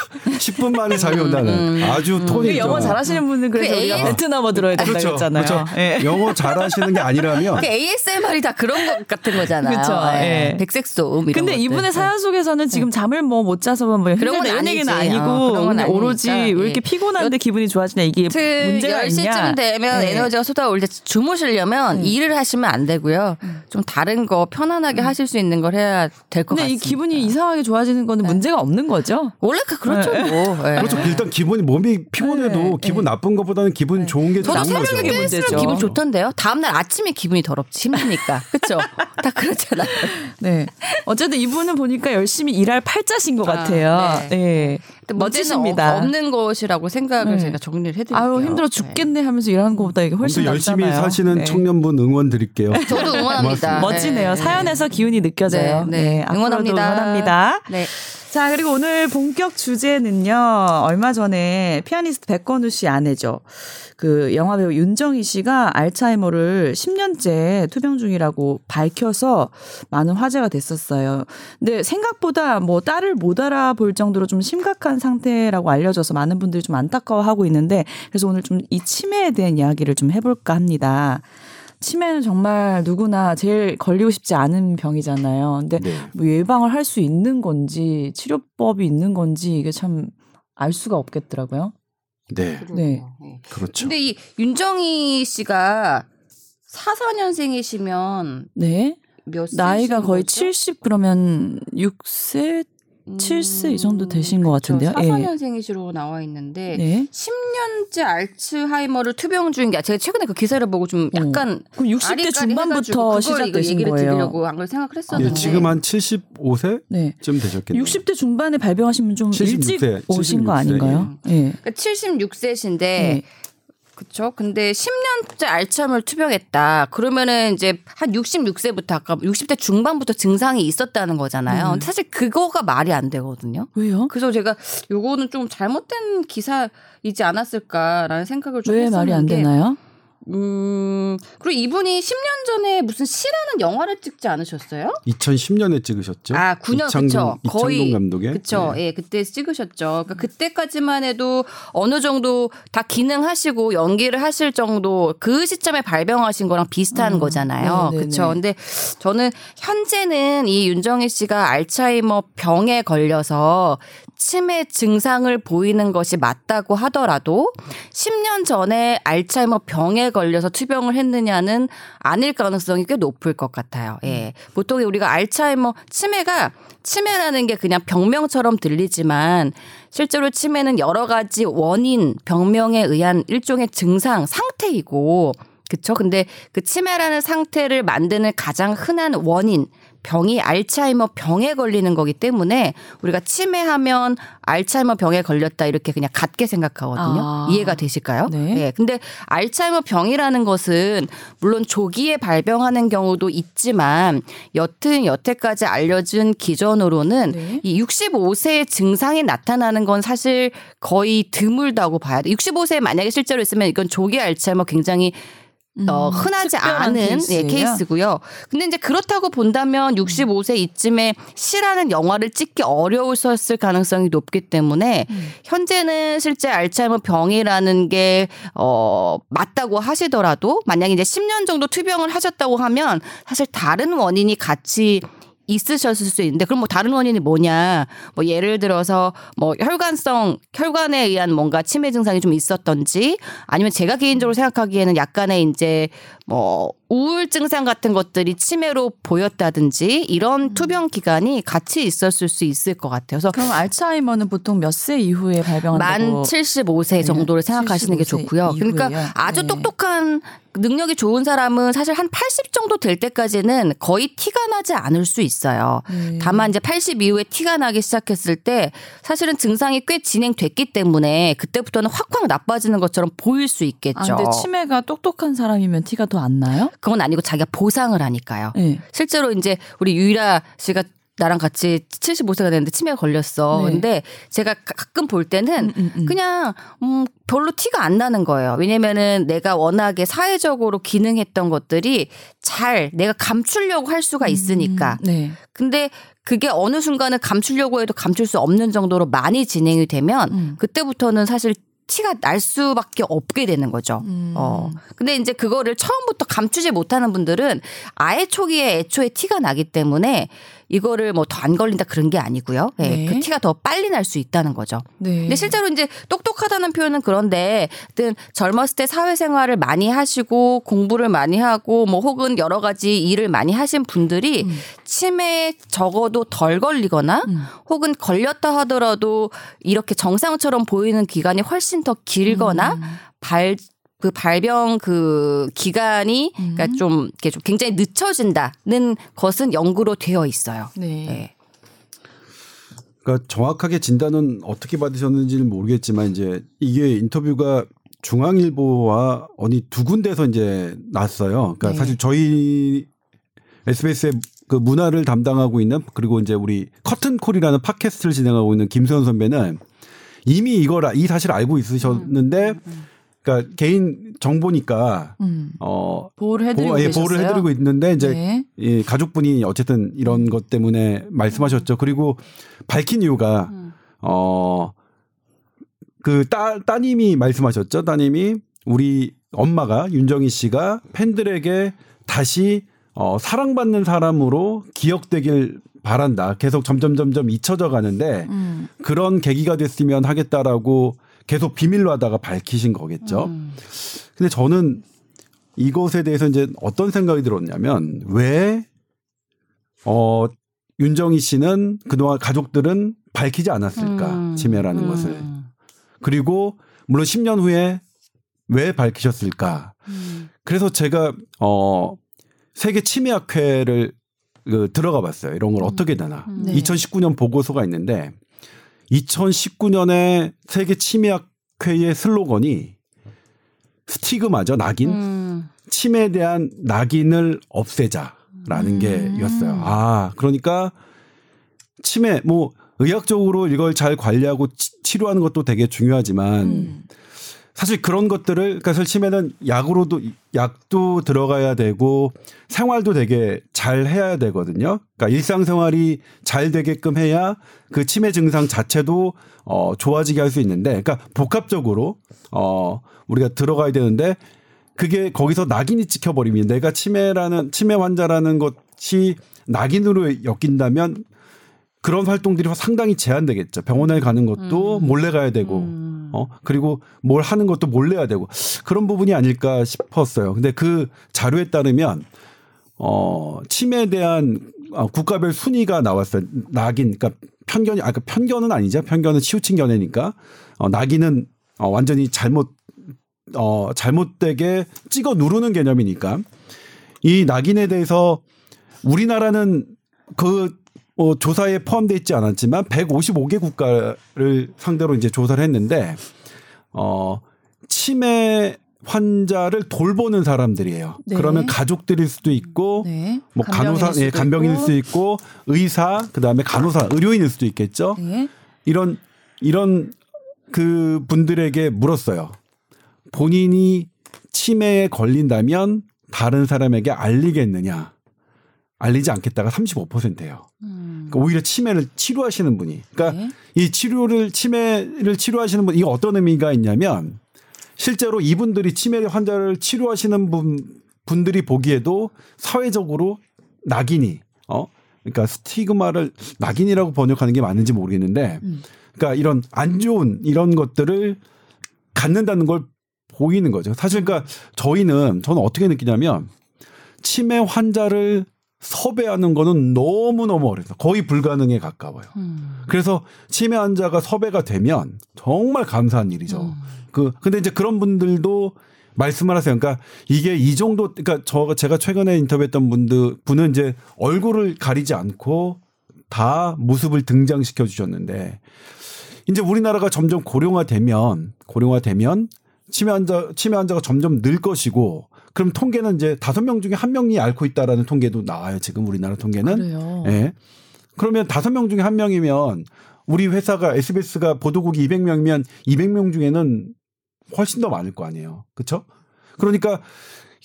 B: 10분 만에 잠이 온다는 아주 톤이
A: 그 영어. 잘하시는 분은 그래서
C: 그
A: 우리가
C: AS
A: 베트남어 들어야 된다고
B: 그렇죠.
A: 했잖아요.
B: 그렇죠.
A: 예.
B: 영어 잘하시는 게 아니라면
C: 그 ASMR이 다 그런 것 같은 거잖아요.
A: 그쵸,
C: 예.
A: 예.
C: 백색 소음 이런
A: 근데
C: 것들.
A: 이분의 사연 속에서는 지금 잠을 뭐 못 자서 뭐
C: 그런 건
A: 이런 얘기는. 아니고
C: 어, 그런
A: 오로지
C: 아니니까.
A: 왜 이렇게
C: 예.
A: 피곤한데 기분이 좋아지냐 이게
C: 아무튼
A: 문제가
C: 10시쯤
A: 있냐.
C: 되면
A: 예.
C: 에너지가 쏟아올 때 주무시려면 일을 하시면 안 되고요. 좀 다른 거 편안하게 하실 수 있는 걸 해야 될것
A: 근데
C: 같습니다.
A: 이 기분이 이상하게 좋아지는 거는 문제가 없는 거죠.
C: 원래 그- 그렇죠 뭐. 예.
B: 그렇죠. 일단 기분이 몸이 피곤해도
A: 네,
B: 기분 나쁜 것보다는 기분 좋은 게
C: 저도
B: 나은 거죠.
C: 새벽에
A: 그게
C: 깨있으면
A: 문제죠.
C: 기분 좋던데요. 다음 날 아침에 기분이 더럽지 힘드니까. 그렇죠. 다 그렇잖아요.
A: 네. 어쨌든 이분은 보니까 열심히 일할 팔자신 것
C: 아,
A: 같아요.
C: 네.
A: 네. 멋지십니다.
C: 없- 없는 것이라고 생각을
A: 네.
C: 제가 정리를 해드릴게요.
A: 아유 힘들어
C: 네.
A: 죽겠네 하면서 일하는 것보다 이게 훨씬
B: 열심히
A: 낫잖아요.
B: 사시는
A: 네.
B: 청년분 응원 드릴게요.
C: 저도 응원합니다.
A: 멋지네요.
C: 네,
A: 사연에서 기운이 느껴져요.
C: 네, 네. 응원합니다.
A: 응원합니다.
C: 네.
A: 자, 그리고 오늘 본격 주제는요. 얼마 전에 피아니스트 백건우 씨 아내죠. 그 영화배우 윤정희 씨가 알츠하이머를 10년째 투병 중이라고 밝혀서 많은 화제가 됐었어요. 근데 생각보다 뭐 딸을 못 알아볼 정도로 좀 심각한 상태라고 알려져서 많은 분들이 좀 안타까워하고 있는데 그래서 오늘 좀 이 치매에 대한 이야기를 좀 해볼까 합니다. 치매는 정말 누구나 제일 걸리고 싶지 않은 병이잖아요. 근데
B: 네.
A: 뭐 예방을 할 수 있는 건지 치료법이 있는 건지 이게 참 알 수가 없겠더라고요.
B: 네.
A: 네.
B: 그렇죠.
C: 근데 이 윤정희 씨가 44년생이시면
A: 네.
C: 몇
A: 나이가 거의
C: 거죠?
A: 70 그러면 6세, 7세 이 정도 되신 것 같은데요. 예.
C: 44년생이시로 나와 있는데
A: 네.
C: 10년째 알츠하이머를 투병 중인 게 제가 최근에 그 기사를 보고 좀 약간
A: 그럼 60대
C: 아리까리
A: 중반부터 시작되신
C: 얘기를
A: 거예요.
C: 드리려고 안 그걸 생각을 했었는데
B: 예, 지금 한 75세쯤
A: 네.
B: 되셨겠네요.
A: 60대 중반에 발병하시면 좀
B: 76세,
A: 일찍 오신 거
B: 76세.
A: 아닌가요? 예.
C: 그러니까 76세신데
A: 네.
C: 그쵸? 근데 10년째 알츠하이머를 투병했다. 그러면은 이제 한 66세부터 아까 60대 중반부터 증상이 있었다는 거잖아요.
A: 음.
C: 사실 그거가 말이 안 되거든요.
A: 왜요?
C: 그래서 제가 요거는 좀 잘못된 기사이지 않았을까라는 생각을 좀
A: 왜
C: 했었는데
A: 말이 안 되나요?
C: 음, 그리고 이분이 10년 전에 무슨 시라는 영화를 찍지 않으셨어요?
B: 2010년에 찍으셨죠?
C: 아, 9년
B: 이창동,
C: 그쵸. 거의
B: 이창동 감독의.
C: 그쵸.
B: 네.
C: 예, 그때 찍으셨죠. 그러니까 그때까지만 해도 어느 정도 다 기능하시고 연기를 하실 정도 그 시점에 발병하신 거랑 비슷한
A: 음,
C: 거잖아요.
A: 네네네.
C: 그쵸. 근데 저는 현재는 이 윤정희 씨가 알츠하이머 병에 걸려서 치매 증상을 보이는 것이 맞다고 하더라도 10년 전에 알츠하이머 병에 걸려서 투병을 했느냐는 아닐 가능성이 꽤 높을 것 같아요. 예. 보통 우리가 알츠하이머 치매가 치매라는 게 그냥 병명처럼 들리지만 실제로 치매는 여러 가지 원인, 병명에 의한 일종의 증상, 상태이고 그쵸? 근데 그 치매라는 상태를 만드는 가장 흔한 원인, 병이 알츠하이머 병에 걸리는 거기 때문에 우리가 치매하면 알츠하이머 병에 걸렸다 이렇게 그냥 같게 생각하거든요.
A: 아.
C: 이해가 되실까요?
A: 네.
C: 예. 근데 알츠하이머 병이라는 것은 물론 조기에 발병하는 경우도 있지만 여튼 여태까지 알려진 기전으로는
A: 네.
C: 이 65세 증상이 나타나는 건 사실 거의 드물다고 봐야 돼. 65세에 만약에 실제로 있으면 이건 조기 알츠하이머 굉장히 어, 흔하지
A: 음,
C: 않은
A: 케이스예요?
C: 예, 케이스고요. 근데 이제 그렇다고 본다면 65세 이쯤에 시라는 영화를 찍기 어려웠을 가능성이 높기 때문에
A: 음.
C: 현재는 실제 알츠하이머 병이라는 게 어, 맞다고 하시더라도 만약에 이제 10년 정도 투병을 하셨다고 하면 사실 다른 원인이 같이 있으셨을 수 있는데 그럼 뭐 다른 원인이 뭐냐? 뭐 예를 들어서 뭐 혈관성 혈관에 의한 뭔가 치매 증상이 좀 있었던지 아니면 제가 개인적으로 생각하기에는 약간의 이제 뭐 우울 증상 같은 것들이 치매로 보였다든지 이런 투병 기간이 같이 있었을 수 있을 것 같아요. 그래서
A: 그럼 알츠하이머는 보통 몇 세 이후에
C: 만
A: 발병한다고?
C: 75세 정도를 생각하시는 게
A: 75세
C: 좋고요. 그러니까
A: 이후에요?
C: 아주
A: 네.
C: 똑똑한 능력이 좋은 사람은 사실 한 80 정도 될 때까지는 거의 티가 나지 않을 수 있어요.
A: 네.
C: 다만 이제 80 이후에 티가 나기 시작했을 때 사실은 증상이 꽤 진행됐기 때문에 그때부터는 확확 나빠지는 것처럼 보일 수 있겠죠.
A: 아, 근데 치매가 똑똑한 사람이면 티가 더 안 나요?
C: 그건 아니고 자기가 보상을 하니까요.
A: 네.
C: 실제로 이제 우리 유이라 씨가 나랑 같이 75세가 됐는데 치매가 걸렸어.
A: 네.
C: 근데 제가 가- 가끔 볼 때는
A: 음, 음, 음.
C: 그냥 음 별로 티가 안 나는 거예요. 왜냐면은 내가 워낙에 사회적으로 기능했던 것들이 잘 내가 감추려고 할 수가 있으니까.
A: 음, 네.
C: 근데 그게 어느 순간은 감추려고 해도 감출 수 없는 정도로 많이 진행이 되면
A: 음.
C: 그때부터는 사실 티가 날 수밖에 없게 되는 거죠.
A: 음.
C: 어. 근데 이제 그거를 처음부터 감추지 못하는 분들은 아예 초기에 애초에 티가 나기 때문에 이거를 뭐 더 안 걸린다 그런 게 아니고요. 예,
A: 네.
C: 그 티가 더 빨리 날 수 있다는 거죠.
A: 네.
C: 근데 실제로 이제 똑똑하다는 표현은 그런데 하여튼 젊었을 때 사회생활을 많이 하시고 공부를 많이 하고 뭐 혹은 여러 가지 일을 많이 하신 분들이 치매에 적어도 덜 걸리거나
A: 음.
C: 혹은 걸렸다 하더라도 이렇게 정상처럼 보이는 기간이 훨씬 더 길거나
A: 음.
C: 발 그 발병 그 기간이
A: 음.
C: 그러니까 좀 이렇게 좀 굉장히 늦춰진다는 것은 연구로 되어 있어요.
A: 네.
C: 네.
B: 그러니까 정확하게 진단은 어떻게 받으셨는지는 모르겠지만 이제 이게 인터뷰가 중앙일보와 어느 두 군데서 이제 났어요. 그러니까
A: 네.
B: 사실 저희 SBS의 그 문화를 담당하고 있는 그리고 이제 우리 커튼콜이라는 팟캐스트를 진행하고 있는 김수현 선배는 이미 이걸 아- 이 사실 알고 있으셨는데 그러니까 개인 정보니까
A: 음.
B: 어
A: 보호를 해드리고
B: 보호, 예. 보호를 해드리고 있는데 이제
A: 네.
B: 이 가족분이 어쨌든 이런 것 때문에 말씀하셨죠. 그리고 밝힌 이유가 어, 그 따, 따님이 말씀하셨죠. 따님이 우리 엄마가 윤정희 씨가 팬들에게 다시 어, 사랑받는 사람으로 기억되길 바란다. 계속 점점 점점 잊혀져 가는데
A: 음.
B: 그런 계기가 됐으면 하겠다라고 계속 비밀로 하다가 밝히신 거겠죠.
C: 음.
B: 근데 저는 이것에 대해서 이제 어떤 생각이 들었냐면 왜 어, 윤정희 씨는 그동안 가족들은 밝히지 않았을까
C: 음.
B: 치매라는
C: 음.
B: 것을 그리고 물론 10년 후에 왜 밝히셨을까
C: 음.
B: 그래서 제가 어 세계 치매학회를 그 들어가 봤어요 이런 걸 어떻게 되나
A: 네.
B: 2019년 보고서가 있는데 2019년에 세계 치매학회의 슬로건이 스티그마죠 낙인
C: 음.
B: 치매에 대한 낙인을 없애자라는
A: 음.
B: 게였어요. 아, 그러니까 치매 뭐 의학적으로 이걸 잘 관리하고 치, 치료하는 것도 되게 중요하지만
A: 음.
B: 사실 그런 것들을 그러니까 치매는 약으로도 약도 들어가야 되고 생활도 되게 잘 해야 되거든요. 그러니까 일상생활이 잘 되게끔 해야 그 치매 증상 자체도 어 좋아지게 할 수 있는데 그러니까 복합적으로 어 우리가 들어가야 되는데 그게 거기서 낙인이 찍혀 버리면 내가 치매라는 치매 환자라는 것이 낙인으로 엮인다면 그런 활동들이 상당히 제한되겠죠. 병원에 가는 것도 몰래 가야 되고, 어, 그리고 뭘 하는 것도 몰래 해야 되고, 그런 부분이 아닐까 싶었어요. 근데 그 자료에 따르면, 어, 치매에 대한 어, 국가별 순위가 나왔어요. 낙인, 그러니까 편견이, 아까 그러니까 편견은 아니죠. 편견은 치우친 견해니까, 어, 낙인은 어, 완전히 잘못, 어, 잘못되게 찍어 누르는 개념이니까, 이 낙인에 대해서 우리나라는 그 어, 조사에 포함되어 있지 않았지만 155개 국가를 상대로 이제 조사를 했는데 어 치매 환자를 돌보는 사람들이에요.
A: 네.
B: 그러면 가족들일 수도 있고
A: 네.
B: 뭐 간호사 예, 간병인일
A: 있고.
B: 수도 있고 의사 그 다음에 간호사 의료인일 수도 있겠죠.
A: 네.
B: 이런 이런 그 분들에게 물었어요. 본인이 치매에 걸린다면 다른 사람에게 알리겠느냐? 알리지 않겠다가 35%예요. 그러니까 오히려 치매를 치료하시는 분이. 그러니까
A: 네.
B: 이 치료를 치매를 치료하시는 분 이게 어떤 의미가 있냐면 실제로 이분들이 치매 환자를 치료하시는 분 분들이 보기에도 사회적으로 낙인이 어 그러니까 스티그마를 낙인이라고 번역하는 게 맞는지 모르겠는데 그러니까 이런 안 좋은 이런 것들을 갖는다는 걸 보이는 거죠. 사실 그러니까 저희는 저는 어떻게 느끼냐면 치매 환자를 섭외하는 거는 너무너무 어려서 거의 불가능에 가까워요. 그래서 치매 환자가 섭외가 되면 정말 감사한 일이죠. 그 근데 이제 그런 분들도 말씀을 하세요. 그러니까 이게 이 정도 그러니까 저 제가 최근에 인터뷰했던 분들 분은 이제 얼굴을 가리지 않고 다 모습을 등장시켜 주셨는데 이제 우리나라가 점점 고령화되면 고령화되면 치매 환자 치매 환자가 점점 늘 것이고 그럼 통계는 이제 다섯 명 중에 한 명이 앓고 있다라는 통계도 나와요. 지금 우리나라 통계는.
A: 그래요.
B: 예. 그러면 다섯 명 중에 한 명이면 우리 회사가 SBS가 보도국이 200명이면 200명 중에는 훨씬 더 많을 거 아니에요. 그렇죠? 그러니까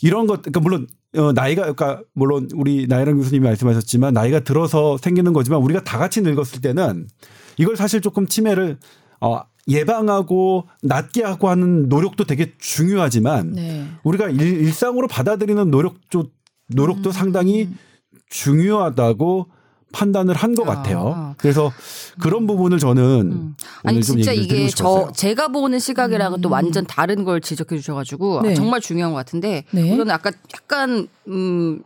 B: 이런 것 그러니까 물론 어 나이가 그러니까 물론 우리 나이랑 교수님이 말씀하셨지만 나이가 들어서 생기는 거지만 우리가 다 같이 늙었을 때는 이걸 사실 조금 치매를 어 예방하고 낫게 하고 하는 노력도 되게 중요하지만
A: 네.
B: 우리가 일, 일상으로 받아들이는 노력도 노력도 상당히 중요하다고 판단을 한것
C: 아.
B: 같아요. 그래서 그런 부분을 저는 오늘
C: 아니
B: 좀
C: 진짜 이게 저. 제가 보는 시각이랑은 또 완전 다른 걸 지적해 주셔가지고
A: 네.
C: 정말 중요한 것 같은데
A: 네.
C: 우선 아까 약간 음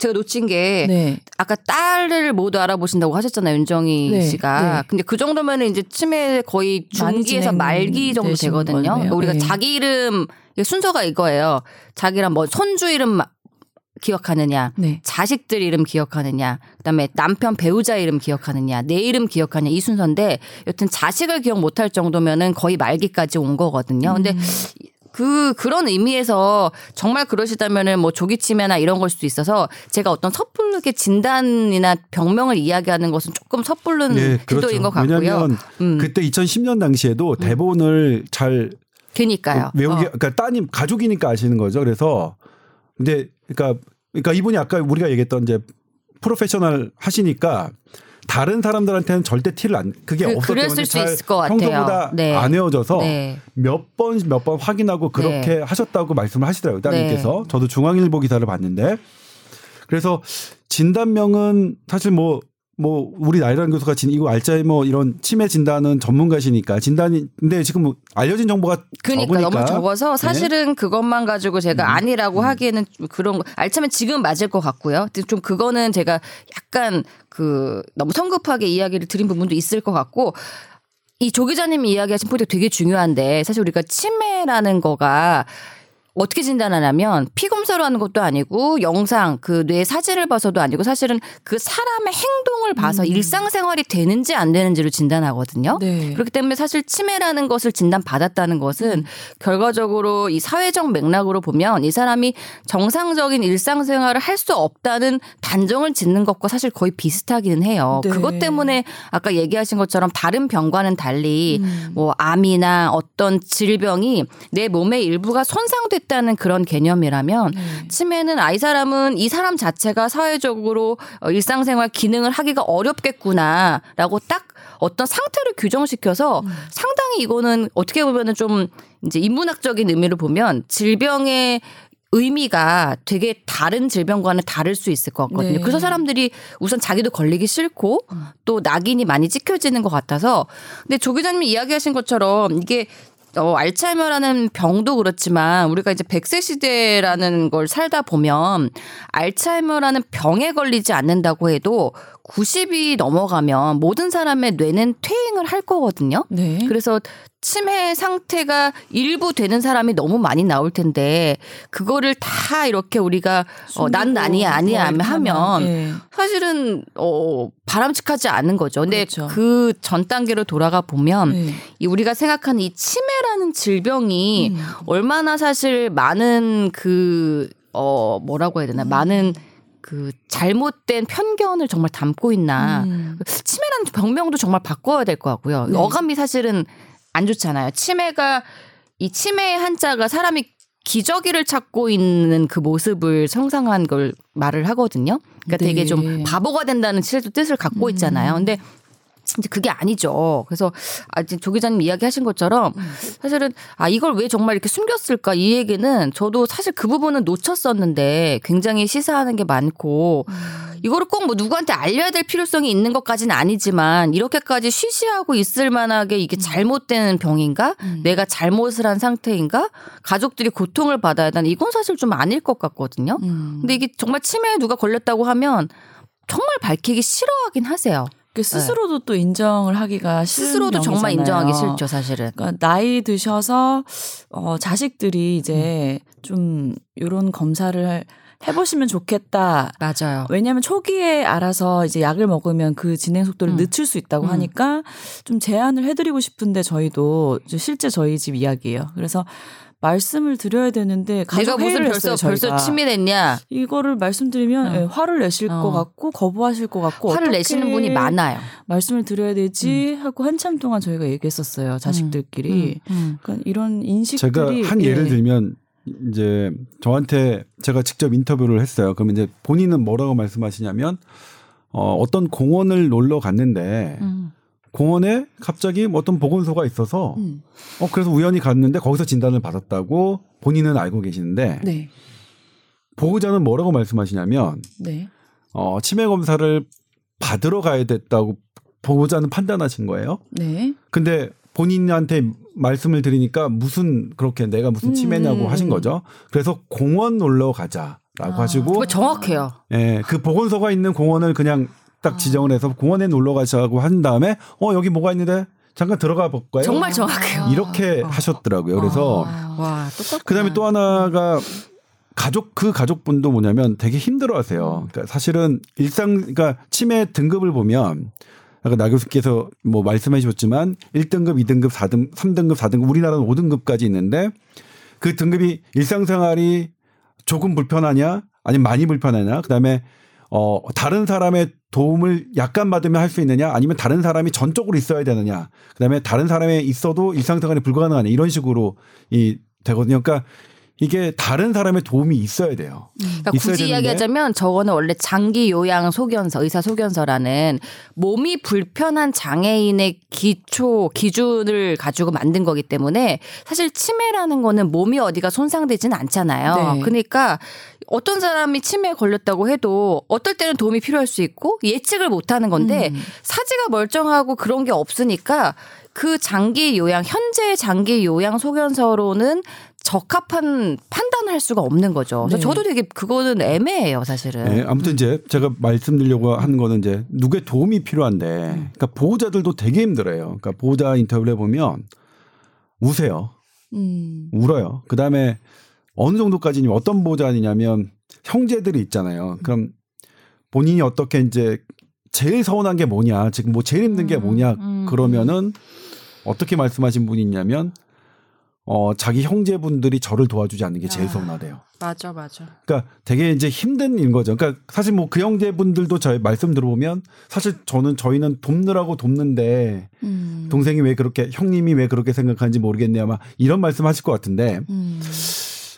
C: 제가 놓친 게
A: 네.
C: 아까 딸을 모두 알아보신다고 하셨잖아요 윤정희
A: 네,
C: 씨가
A: 네.
C: 근데 그 정도면은 이제 치매 거의 중기에서 말기 정도 되거든요.
A: 거네요.
C: 우리가
A: 네.
C: 자기 이름 순서가 이거예요. 자기랑 뭐 손주 이름 마- 기억하느냐,
A: 네.
C: 자식들 이름 기억하느냐, 그다음에 남편 배우자 이름 기억하느냐, 내 이름 기억하냐 이 순서인데 여튼 자식을 기억 못할 정도면은 거의 말기까지 온 거거든요. 근데 그 그런 의미에서 정말 그러시다면은 뭐 조기 치매나 이런 걸 수도 있어서 제가 어떤 섣부르게 진단이나 병명을 이야기하는 것은 조금 섣부른
B: 네,
C: 태도인 것 같고요.
B: 왜냐하면
C: 음.
B: 그때 2010년 당시에도 대본을 잘
C: 그니까요.
B: 외우기
C: 어.
B: 그러니까 따님 가족이니까 아시는 거죠. 그래서 근데 그러니까 그러니까 이분이 아까 우리가 얘기했던 이제 프로페셔널 하시니까 다른 사람들한테는 절대 티를 안 그게
C: 그-
B: 없었기 때문에 수잘
C: 있을 것 같아요.
B: 평소보다
C: 네.
B: 안 외워져서
C: 네.
B: 몇번 몇 번 확인하고 그렇게 하셨다고 말씀을 하시더라고요. 따님께서 저도 중앙일보 기사를 봤는데 그래서 진단명은 사실 뭐뭐 우리 나이라는 교수가 진 이거 알츠하이머 이런 치매 진단은 전문가시니까 진단이 근데 지금 뭐 알려진 정보가
C: 그러니까
B: 적으니까
C: 너무 적어서
B: 네.
C: 사실은 그것만 가지고 제가
B: 음.
C: 아니라고 하기에는 좀 그런 거 알차면 지금 맞을 것 같고요. 좀 그거는 제가 약간 그 너무 성급하게 이야기를 드린 부분도 있을 것 같고 이 조 기자님이 이야기하신 포인트 되게 중요한데 사실 우리가 치매라는 거가 어떻게 진단하냐면 피 검사로 하는 것도 아니고 영상 그 뇌 사진을 봐서도 아니고 사실은 그 사람의 행동을 봐서 일상생활이 되는지 안 되는지를 진단하거든요.
A: 네.
C: 그렇기 때문에 사실 치매라는 것을 진단 받았다는 것은 결과적으로 이 사회적 맥락으로 보면 이 사람이 정상적인 일상생활을 할 수 없다는 단정을 짓는 것과 사실 거의 비슷하기는 해요.
A: 네.
C: 그것 때문에 아까 얘기하신 것처럼 다른 병과는 달리
A: 음.
C: 뭐 암이나 어떤 질병이 내 몸의 일부가 손상 됐다는 그런 개념이라면
A: 네.
C: 치매는 아이 사람은 이 사람 자체가 사회적으로 어, 일상생활 기능을 하기가 어렵겠구나라고 딱 어떤 상태를 규정시켜서 상당히 이거는 어떻게 보면은 좀 이제 인문학적인 의미를 보면 질병의 의미가 되게 다른 질병과는 다를 수 있을 것 같거든요.
A: 네.
C: 그래서 사람들이 우선 자기도 걸리기 싫고 또 낙인이 많이 찍혀지는 것 같아서 근데 조 기자님이 이야기하신 것처럼 이게 어, 알츠하이머라는 병도 그렇지만 우리가 이제 100세 시대라는 걸 살다 보면 알츠하이머라는 병에 걸리지 않는다고 해도 90이 넘어가면 모든 사람의 뇌는 퇴행을 할 거거든요.
A: 네.
C: 그래서 치매 상태가 일부 되는 사람이 너무 많이 나올 텐데 그거를 다 이렇게 우리가 어, 난 아니야 아니야
A: 뭐 이렇게
C: 하면
A: 예.
C: 사실은 어 바람직하지 않은 거죠. 근데
A: 그렇죠.
C: 그전 단계로 돌아가 보면
A: 네.
C: 이 우리가 생각하는 이 치매라는 질병이
A: 음.
C: 얼마나 사실 많은 그어 뭐라고 해야 되나 많은 그 잘못된 편견을 정말 담고 있나
A: 음.
C: 치매라는 병명도 정말 바꿔야 될 것 같고요.
A: 네.
C: 어감이 사실은 안 좋잖아요. 치매가 이 치매의 한자가 사람이 기저귀를 찾고 있는 그 모습을 상상한 걸 말을 하거든요. 그러니까 되게
A: 네.
C: 좀 바보가 된다는 실도 뜻을 갖고 있잖아요. 근데 이제 그게 아니죠. 그래서 아, 조 기자님 이야기하신 것처럼 사실은 아 이걸 왜 정말 이렇게 숨겼을까 이 얘기는 저도 사실 그 부분은 놓쳤었는데 굉장히 시사하는 게 많고 이거를 꼭 뭐 누구한테 알려야 될 필요성이 있는 것까지는 아니지만 이렇게까지 쉬쉬하고 있을 만하게 이게 잘못된 병인가 내가 잘못을 한 상태인가 가족들이 고통을 받아야 되는 이건 사실 좀 아닐 것 같거든요.
A: 음.
C: 근데 이게 정말 치매에 누가 걸렸다고 하면 정말 밝히기 싫어하긴 하세요.
A: 그 스스로도 또 인정을 하기가 싫은
C: 스스로도 정말
A: 병이잖아요.
C: 인정하기 싫죠, 사실은.
A: 그러니까 나이 드셔서 어 자식들이 이제 좀 요런 검사를 해보시면 좋겠다.
C: 맞아요.
A: 왜냐하면 초기에 알아서 이제 약을 먹으면 그 진행 속도를
C: 음.
A: 늦출 수 있다고
C: 음.
A: 하니까 좀 제안을 해드리고 싶은데 저희도 실제 저희 집 이야기예요. 그래서 말씀을 드려야 되는데
C: 내가 무슨 벌써
A: 했어요,
C: 벌써. 치매됐냐?
A: 이거를 말씀드리면
C: 어.
A: 예, 화를 내실
C: 어.
A: 것 같고 거부하실 것 같고
C: 화를 내시는 분이 많아요.
A: 말씀을 드려야 되지 하고 한참 동안 저희가 얘기했었어요 자식들끼리
C: 음, 음.
A: 그러니까 이런 인식들이
B: 제가 한
A: 예.
B: 예를 들면 이제 저한테 제가 직접 인터뷰를 했어요. 그러면 이제 본인은 뭐라고 말씀하시냐면 어, 어떤 공원을 놀러 갔는데
C: 음.
B: 공원에 갑자기 뭐 어떤 보건소가 있어서
A: 음.
B: 어 그래서 우연히 갔는데 거기서 진단을 받았다고 본인은 알고 계시는데
A: 네,
B: 보호자는 뭐라고 말씀하시냐면
A: 네,
B: 어 치매 검사를 받으러 가야 됐다고 보호자는 판단하신 거예요.
A: 네.
B: 근데 본인한테 말씀을 드리니까 무슨 그렇게 내가 무슨 치매냐고
A: 음.
B: 하신 거죠. 그래서 공원 놀러 가자라고
A: 아.
B: 하시고
C: 정확해요.
B: 예, 그 보건소가 있는 공원을 그냥 딱 지정을 해서 공원에 놀러 가자고 한 다음에 어 여기 뭐가 있는데 잠깐 들어가 볼까요?
C: 정말 정확해요.
B: 이렇게 하셨더라고요. 그래서
A: 아.
C: 와.
B: 그다음에 또 하나가 가족 그 가족분도 뭐냐면 되게 힘들어하세요. 그러니까 사실은 일상 그러니까 치매 등급을 보면 아까 나 교수께서 뭐 말씀해 주셨지만 1등급, 2등급, 4등, 3등급, 4등급 우리나라는 5등급까지 있는데 그 등급이 일상생활이 조금 불편하냐 아니면 많이 불편하냐 그다음에 어 다른 사람의 도움을 약간 받으면 할 수 있느냐? 아니면 다른 사람이 전적으로 있어야 되느냐? 그다음에 다른 사람이 있어도 일상생활이 불가능하냐 이런 식으로 이 되거든요. 그러니까 이게 다른 사람의 도움이 있어야 돼요.
C: 그러니까
B: 있어야
C: 굳이
B: 되는데
C: 이야기하자면 저거는 원래 장기 요양 소견서, 의사 소견서라는 몸이 불편한 장애인의 기초 기준을 가지고 만든 거기 때문에 사실 치매라는 거는 몸이 어디가 손상되지는 않잖아요.
A: 네.
C: 그러니까 어떤 사람이 치매에 걸렸다고 해도 어떨 때는 도움이 필요할 수 있고 예측을 못 하는 건데
A: 음.
C: 사지가 멀쩡하고 그런 게 없으니까 그 장기 요양 현재 장기 요양 소견서로는 적합한 판단을 할 수가 없는 거죠. 그래서
A: 네.
C: 저도 되게 그거는 애매해요, 사실은.
B: 네, 아무튼 이제 제가 말씀드리려고 하는 거는 이제 누구의 도움이 필요한데, 그러니까 보호자들도 되게 힘들어요. 그러니까 보호자 인터뷰를 해보면 우세요,
A: 음.
B: 울어요. 그 다음에 어느 정도까지는 어떤 보호자냐면 형제들이 있잖아요. 그럼 본인이 어떻게 이제 제일 서운한 게 뭐냐, 지금 뭐 제일 힘든 게 뭐냐
C: 음,
B: 그러면은 어떻게 말씀하신 분이 있냐면 어 자기 형제분들이 저를 도와주지 않는 게 제일
C: 아.
B: 서운하대요.
C: 맞아, 맞아.
B: 그러니까 되게 이제 힘든 일 거죠. 그러니까 사실 뭐 그 형제분들도 저희 말씀 들어보면 사실 저는 저희는 돕느라고 돕는데
A: 음.
B: 동생이 왜 그렇게 형님이 왜 그렇게 생각하는지 모르겠네요. 아마 이런 말씀 하실 것 같은데
A: 음.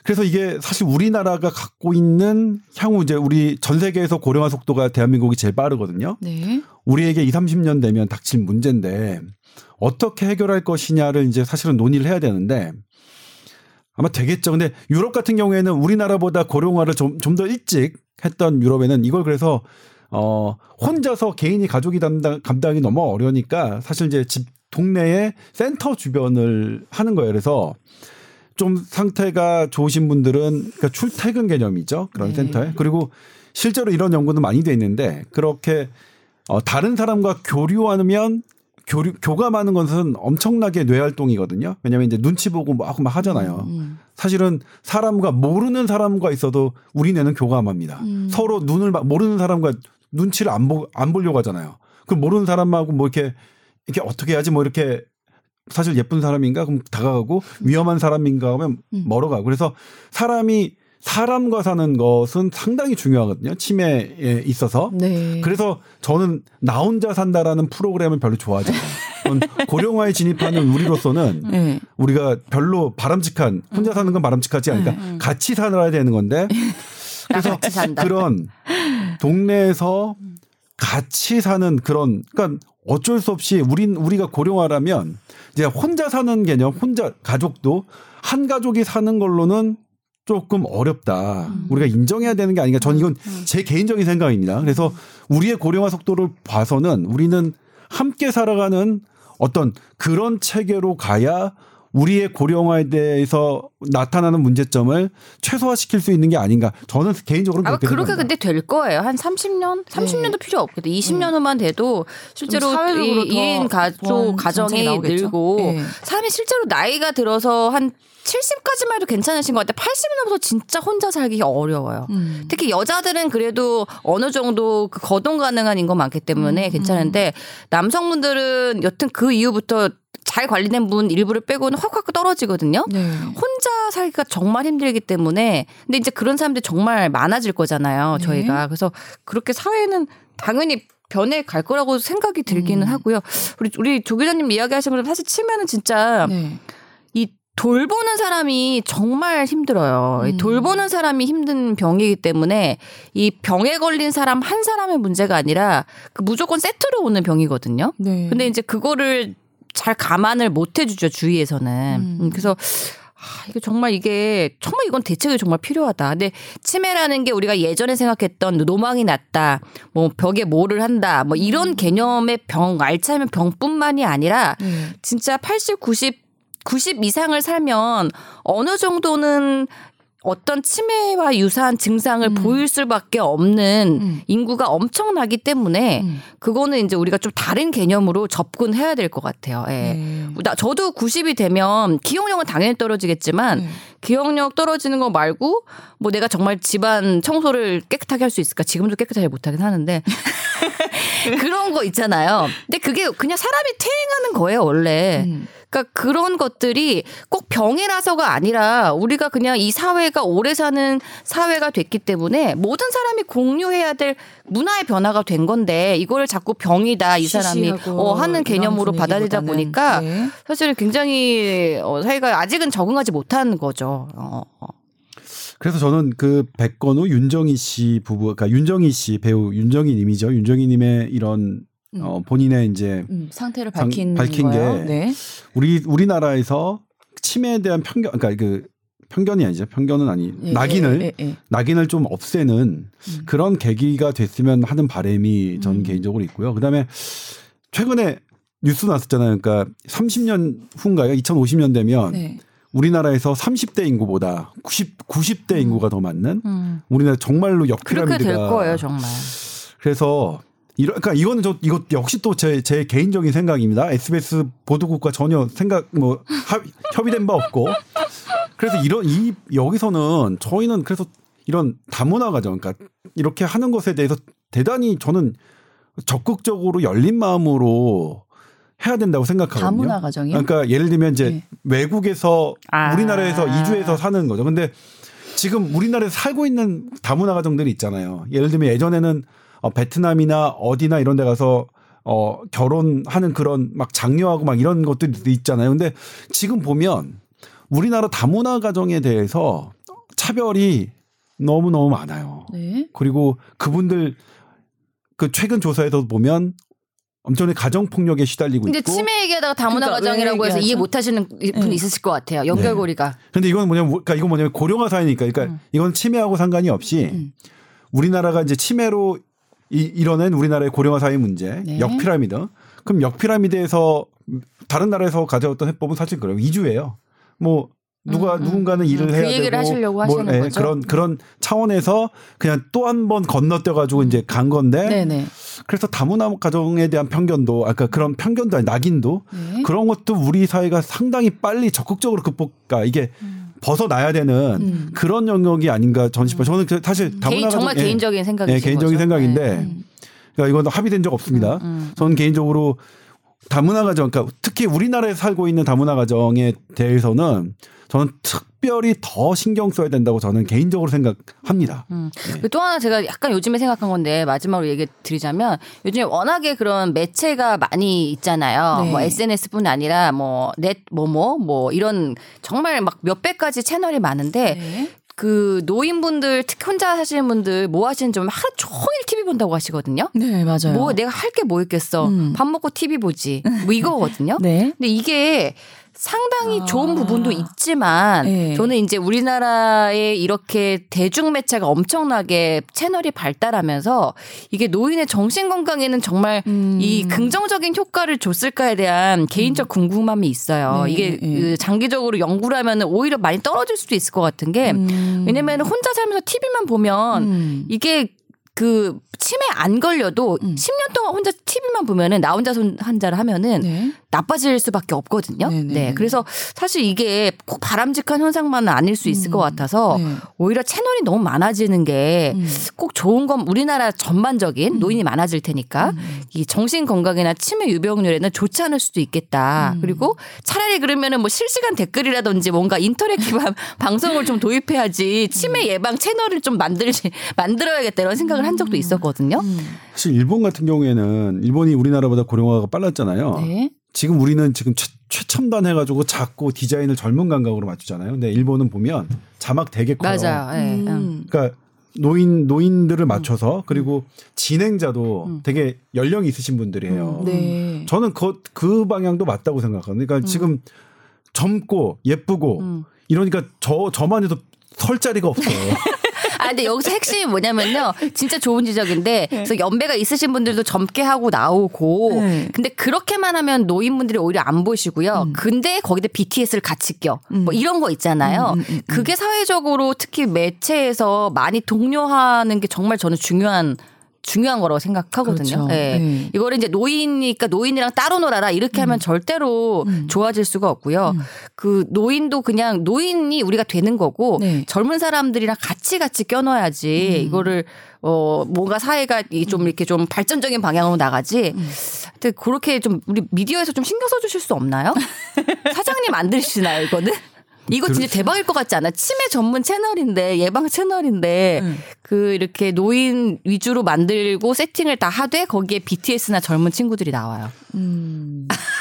B: 그래서 이게 사실 우리나라가 갖고 있는 향후 이제 우리 전 세계에서 고령화 속도가 대한민국이 제일 빠르거든요.
A: 네.
B: 우리에게 2, 30년 되면 닥칠 문제인데 어떻게 해결할 것이냐를 이제 사실은 논의를 해야 되는데 아마 되겠죠. 근데 유럽 같은 경우에는 우리나라보다 고령화를 좀 좀 더 일찍 했던 유럽에는 이걸 그래서 어 혼자서 개인이 가족이 담당 감당이 너무 어려우니까 사실 이제 집 동네에 센터 주변을 하는 거예요. 그래서 좀 상태가 좋으신 분들은 그러니까 출퇴근 개념이죠. 그런
A: 네.
B: 센터에. 그리고 실제로 이런 연구도 많이 돼 있는데 그렇게 어 다른 사람과 교류하면 교류 교감하는 것은 엄청나게 뇌 활동이거든요. 왜냐하면 이제 눈치 보고 막, 막 하잖아요.
A: 음.
B: 사실은 사람과 모르는 사람과 있어도 우리 뇌는 교감합니다.
A: 음.
B: 서로 눈을 막 모르는 사람과 눈치를 안, 보, 안 보려고 하잖아요. 그럼 모르는 사람하고 뭐 이렇게 이렇게 어떻게 해야지 뭐 이렇게 사실 예쁜 사람인가 그럼 다가가고 위험한 사람인가 하면
A: 음.
B: 멀어가고 그래서 사람이 사람과 사는 것은 상당히 중요하거든요. 치매에 있어서.
A: 네.
B: 그래서 저는 나 혼자 산다라는 프로그램을 별로 좋아하지 않아요. 고령화에 진입하는 우리로서는
A: 네.
B: 우리가 별로 바람직한 혼자 사는 건 바람직하지 않으니까
A: 음.
B: 같이 살아야 되는 건데 그래서. 그런 동네에서 같이 사는 그런 그러니까 어쩔 수 없이 우린 우리가 고령화라면 이제 혼자 사는 개념 혼자 가족도 한 가족이 사는 걸로는 조금 어렵다.
A: 음.
B: 우리가 인정해야 되는 게 아닌가. 전 이건 제 개인적인 생각입니다. 그래서 우리의 고령화 속도를 봐서는 우리는 함께 살아가는 어떤 그런 체계로 가야 우리의 고령화에 대해서 나타나는 문제점을 최소화시킬 수 있는 게 아닌가. 저는 개인적으로 그렇게
C: 그렇게. 근데 될 거예요. 한 30년, 30년도 필요 없겠다. 20년 후만 돼도 실제로
A: 이더
C: 1인 가족 가정이? 늘고
A: 네.
C: 사람이 실제로 나이가 들어서 한 70까지만 해도 괜찮으신 것 같아요. 80이 넘어서 진짜 혼자 살기 어려워요.
A: 음.
C: 특히 여자들은 그래도 어느 정도 그 거동 가능한 인거 많기 때문에
A: 음,
C: 괜찮은데 남성분들은 여튼 그 이후부터 잘 관리된 분 일부를 빼고는 확확 떨어지거든요.
A: 네.
C: 혼자 살기가 정말 힘들기 때문에 근데 이제 그런 사람들이 정말 많아질 거잖아요.
A: 네.
C: 저희가 그래서 그렇게 사회는 당연히 변해 갈 거라고 생각이 들기는
A: 음.
C: 하고요. 우리 우리 조 기자님 이야기하신 것처럼 사실 치매는 진짜
A: 네.
C: 이 돌보는 사람이 정말 힘들어요. 이
A: 음.
C: 돌보는 사람이 힘든 병이기 때문에 이 병에 걸린 사람 한 사람의 문제가 아니라 그 무조건 세트로 오는 병이거든요.
A: 네.
C: 근데 이제 그거를 잘 감안을 못 해주죠 주위에서는.
A: 음.
C: 음, 그래서 아, 이게 정말 이게 정말 이건 대책이 정말 필요하다. 근데 치매라는 게 우리가 예전에 생각했던 노망이 났다, 뭐 벽에 뭐를 한다, 뭐 이런 개념의 병, 알츠하이머 병뿐만이 아니라
A: 네.
C: 진짜 80, 90, 90 이상을 살면 어느 정도는 어떤 치매와 유사한 증상을
A: 음.
C: 보일 수밖에 없는
A: 음.
C: 인구가 엄청나기 때문에
A: 음.
C: 그거는 이제 우리가 좀 다른 개념으로 접근해야 될 것 같아요. 예.
A: 네.
C: 나 저도 90이 되면 기억력은 당연히 떨어지겠지만
A: 네.
C: 기억력 떨어지는 거 말고 뭐 내가 정말 집안 청소를 깨끗하게 할 수 있을까? 지금도 깨끗하게 못 하긴 하는데 그런 거 있잖아요. 근데 그게 그냥 사람이 퇴행하는 거예요 원래.
A: 음.
C: 그러니까 그런 것들이 꼭 병이라서가 아니라 우리가 그냥 이 사회가 오래 사는 사회가 됐기 때문에 모든 사람이 공유해야 될 문화의 변화가 된 건데 이거를 자꾸 병이다 이 사람이 어, 하는 개념으로 받아들이다. 보니까
A: 네.
C: 사실 굉장히 어, 사회가 아직은 적응하지 못한 거죠. 어, 어.
B: 그래서 저는 그 백건우 윤정희 씨 부부, 그러니까 윤정희 씨 배우 윤정희 님이죠. 윤정희 님의 이런
A: 음.
B: 어, 본인의 이제
A: 음, 상태를
B: 상-
A: 밝힌,
B: 밝힌
A: 거예요.
B: 게
A: 네.
B: 우리 우리나라에서 치매에 대한 편견, 그러니까 그 편견이 아니죠. 편견은 아니
A: 예,
B: 낙인을
A: 예, 예, 예.
B: 낙인을 좀 없애는
A: 음.
B: 그런 계기가 됐으면 하는 바람이 전
A: 음.
B: 개인적으로 있고요. 그다음에 최근에 뉴스 났었잖아요. 그러니까 30년 후인가요? 2050년 되면
A: 네.
B: 우리나라에서 30대 인구보다 90 90대 인구가 더 많는
C: 음.
B: 우리나라 정말로
C: 그렇게
B: 역피라미드가
C: 될 거예요 정말.
B: 그래서 이런 그러니까 이거는 저 이거 역시 또 제 제 개인적인 생각입니다. SBS 보도국과 전혀 생각 뭐 합, 협의된 바 없고 그래서 이런 이 여기서는 저희는 그래서 이런 다문화 가정 그러니까 이렇게 하는 것에 대해서 대단히 저는 적극적으로 열린 마음으로 해야 된다고 생각하거든요.
A: 다문화 가정이요?
B: 그러니까 예를 들면 이제
A: 네.
B: 외국에서
C: 아.
B: 우리나라에서 이주해서 사는 거죠. 근데 지금 우리나라에서 살고 있는 다문화 가정들이 있잖아요. 예를 들면 예전에는 어, 베트남이나 어디나 이런 데 가서 어, 결혼하는 그런 막 장려하고 막 이런 것들이 있잖아요. 근데 지금 보면 우리나라 다문화 가정에 대해서 차별이 너무너무 많아요.
A: 네.
B: 그리고 그분들 그 최근 조사에서 보면 엄청나게 가정 폭력에 시달리고
C: 근데
B: 있고.
C: 치매 얘기하다가 다문화
A: 그러니까
C: 가정이라고
A: 왜
C: 해서 이해? 못 하시는 분이 있으실 것 같아요. 연결고리가.
B: 근데 이건 뭐냐면 그러니까 이건 뭐냐면 고령화 사회니까 그러니까
C: 음.
B: 이건 치매하고 상관이 없이 우리나라가 이제 치매로 이, 이뤄낸 우리나라의 고령화 사회 문제,
A: 네.
B: 역피라미드. 그럼 역피라미드에서 다른 나라에서 가져왔던 해법은 사실 그래요. 이주예요. 뭐 누가 누군가는 일을
C: 그
B: 해야
C: 얘기를
B: 되고
C: 하시려고 하시는
B: 예,
C: 거죠?
B: 그런 그런 차원에서 그냥 또 한 번 건너뛰어 가지고 이제 간 건데
A: 네네.
B: 그래서 다문화 가정에 대한 편견도 아까 그런 편견도 아니 낙인도
A: 네.
B: 그런 것도 우리 사회가 상당히 빨리 적극적으로 극복가 이게
C: 음.
B: 벗어나야 되는 그런 영역이 아닌가 싶어요. 저는 그 사실 다문화
C: 개인, 정말
B: 예,
C: 개인적인 생각이신
B: 예, 개인적인
C: 거죠.
B: 생각인데
C: 네. 음.
B: 그러니까 이건 합의된 적 없습니다. 저는 개인적으로 다문화 가정, 그러니까 특히 우리나라에 살고 있는 다문화 가정에 대해서는 저는 특 별히 더 신경 써야 된다고 저는 개인적으로 생각합니다.
C: 음. 그리고 또 하나 제가 약간 요즘에 생각한 건데 마지막으로 얘기 드리자면 요즘에 워낙에 그런 매체가 많이 있잖아요.
A: 네.
C: 뭐 SNS뿐 아니라 뭐 넷 뭐뭐 뭐 이런 정말 막 몇백 가지 채널이 많은데
A: 네.
C: 그 노인분들 특히 혼자 사시는 분들 뭐 하시는지 보면 하루 종일 TV 본다고 하시거든요.
A: 네, 맞아요.
C: 뭐 내가 할 게 뭐 있겠어.
A: 음.
C: 밥 먹고 TV 보지. 뭐 이거거든요.
A: 네.
C: 근데 이게 상당히
A: 아.
C: 좋은 부분도 있지만
A: 네.
C: 저는 이제 우리나라에 이렇게 대중 매체가 엄청나게 채널이 발달하면서 이게 노인의 정신 건강에는 정말
A: 음.
C: 이 긍정적인 효과를 줬을까에 대한 개인적 궁금함이 있어요.
A: 네,
C: 이게
A: 네.
C: 그 장기적으로 연구를 하면 오히려 많이 떨어질 수도 있을 것 같은 게
A: 음.
C: 왜냐면 혼자 살면서 TV만 보면
A: 음.
C: 이게 그 치매 안 걸려도
A: 음.
C: 10년 동안 혼자 TV만 보면은 나 혼자 손 환자를 하면은
A: 네.
C: 나빠질 수밖에 없거든요.
A: 네네.
C: 네. 그래서 사실 이게 꼭 바람직한 현상만은 아닐 수 있을 것 같아서
A: 네.
C: 오히려 채널이 너무 많아지는 게꼭
A: 음.
C: 좋은 건 우리나라 전반적인 노인이 많아질 테니까 이 정신 건강이나 치매 유병률에는 좋지 않을 수도 있겠다.
A: 음.
C: 그리고 차라리 그러면은 뭐 실시간 댓글이라든지 뭔가 인터랙티브한 방송을 좀 도입해야지 치매 예방 채널을 좀 만들지 만들어야겠다 이런 생각을 한 적도 있었거든요.
B: 사실 일본 같은 경우에는 일본이 우리나라보다 고령화가 빨랐잖아요.
C: 네.
B: 지금 우리는 지금 최, 최첨단 해가지고 작고 디자인을 젊은 감각으로 맞추잖아요. 근데 일본은 보면 자막 되게 커요.
C: 맞아요. 네. 음.
A: 음.
B: 그러니까 노인 노인들을 맞춰서 그리고 진행자도 되게 연령이 있으신 분들이에요.
A: 네.
B: 저는 그, 그 방향도 맞다고 생각합니다. 그러니까 지금 젊고 예쁘고
C: 음.
B: 이러니까 저 저만 해도 설 자리가 없어요.
C: 아 근데 여기서 핵심이 뭐냐면요. 진짜 좋은 지적인데 그래서 연배가 있으신 분들도 젊게 하고 나오고
A: 네.
C: 근데 그렇게만 하면 노인분들이 오히려 안 보시고요. 근데 거기다 BTS를 같이 껴. 뭐 이런 거 있잖아요. 그게 사회적으로 특히 매체에서 많이 독려하는 게 정말 저는 중요한 중요한 거라고 생각하거든요.
A: 그렇죠.
C: 예.
A: 네.
C: 이거를 이제 노인이니까 노인이랑 따로 놀아라 이렇게 하면 절대로 좋아질 수가 없고요. 그 노인도 그냥 노인이 우리가 되는 거고
A: 네.
C: 젊은 사람들이랑 같이 같이 껴넣어야지 이거를 어 뭔가 사회가 이좀 이렇게 좀 발전적인 방향으로 나가지. 근데 그렇게 좀 우리 미디어에서 좀 신경 써 주실 수 없나요? 사장님 안 들으시나요 이거는? 이거 진짜 대박일 것 같지 않아? 치매 전문 채널인데 예방 채널인데 그 이렇게 노인 위주로 만들고 세팅을 다 하되 거기에 BTS나 젊은 친구들이 나와요.
A: 음.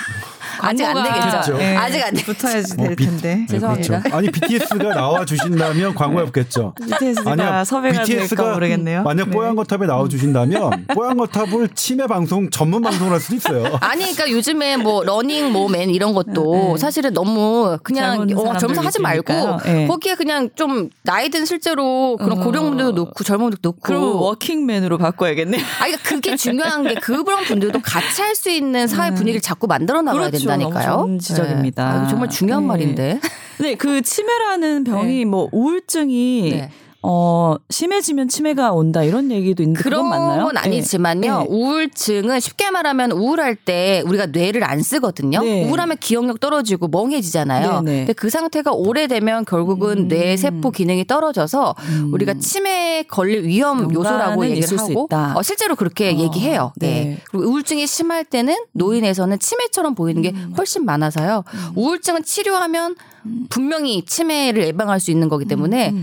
C: 아직 안
A: 광고가,
C: 되겠죠.
A: 예,
C: 아직 안 되.
A: 붙어야지
B: 어,
A: 될
B: 비-
A: 텐데.
B: 네,
C: 죄송합니다.
B: 그렇죠. 아니 BTS가 나와 주신다면 광고에 없겠죠.
A: BTS가 섭외가 될까 모르겠네요.
B: 만약
A: 네.
B: 뽀얀거탑에 나와 주신다면 뽀얀거탑을 치매 방송 전문 방송을 할 수도 있어요.
C: 아니, 그러니까 요즘에 뭐 러닝맨 뭐 이런 것도
A: 네.
C: 사실은 너무 그냥
A: 젊은
C: 어, 젊은서 하지 말고.
A: 네.
C: 거기에 그냥 좀 나이 든 실제로 그런
A: 어.
C: 고령분들도 놓고 젊은 분들도 놓고.
A: 그럼 워킹맨으로 바꿔야겠네요.
C: 아니, 그러니까 그게 중요한 게 그런 분들도 같이 할 수 있는 사회 분위기를 자꾸 만들어 나가야
A: 그렇죠.
C: 된다 니까요.
A: 너무 좋은 지적입니다.
C: 네. 아, 정말 중요한
A: 네.
C: 말인데.
A: 네, 그 치매라는 병이
C: 네.
A: 뭐 우울증이
C: 네.
A: 어 심해지면 치매가 온다 이런 얘기도 있는데
C: 그런
A: 맞나요?
C: 건 아니지만요.
A: 네.
C: 우울증은 쉽게 말하면 우울할 때 우리가 뇌를 안 쓰거든요.
A: 네.
C: 우울하면 기억력 떨어지고 멍해지잖아요.
A: 네, 네.
C: 근데 그 상태가 오래되면 결국은
A: 음.
C: 뇌 세포 기능이 떨어져서 우리가 치매에 걸릴 위험 요소라고 얘기를 하고. 어, 실제로 그렇게
A: 어,
C: 얘기해요. 네.
A: 네.
C: 그리고 우울증이 심할 때는 노인에서는 치매처럼 보이는 게 훨씬 많아서요. 우울증은 치료하면 분명히 치매를 예방할 수 있는 거기 때문에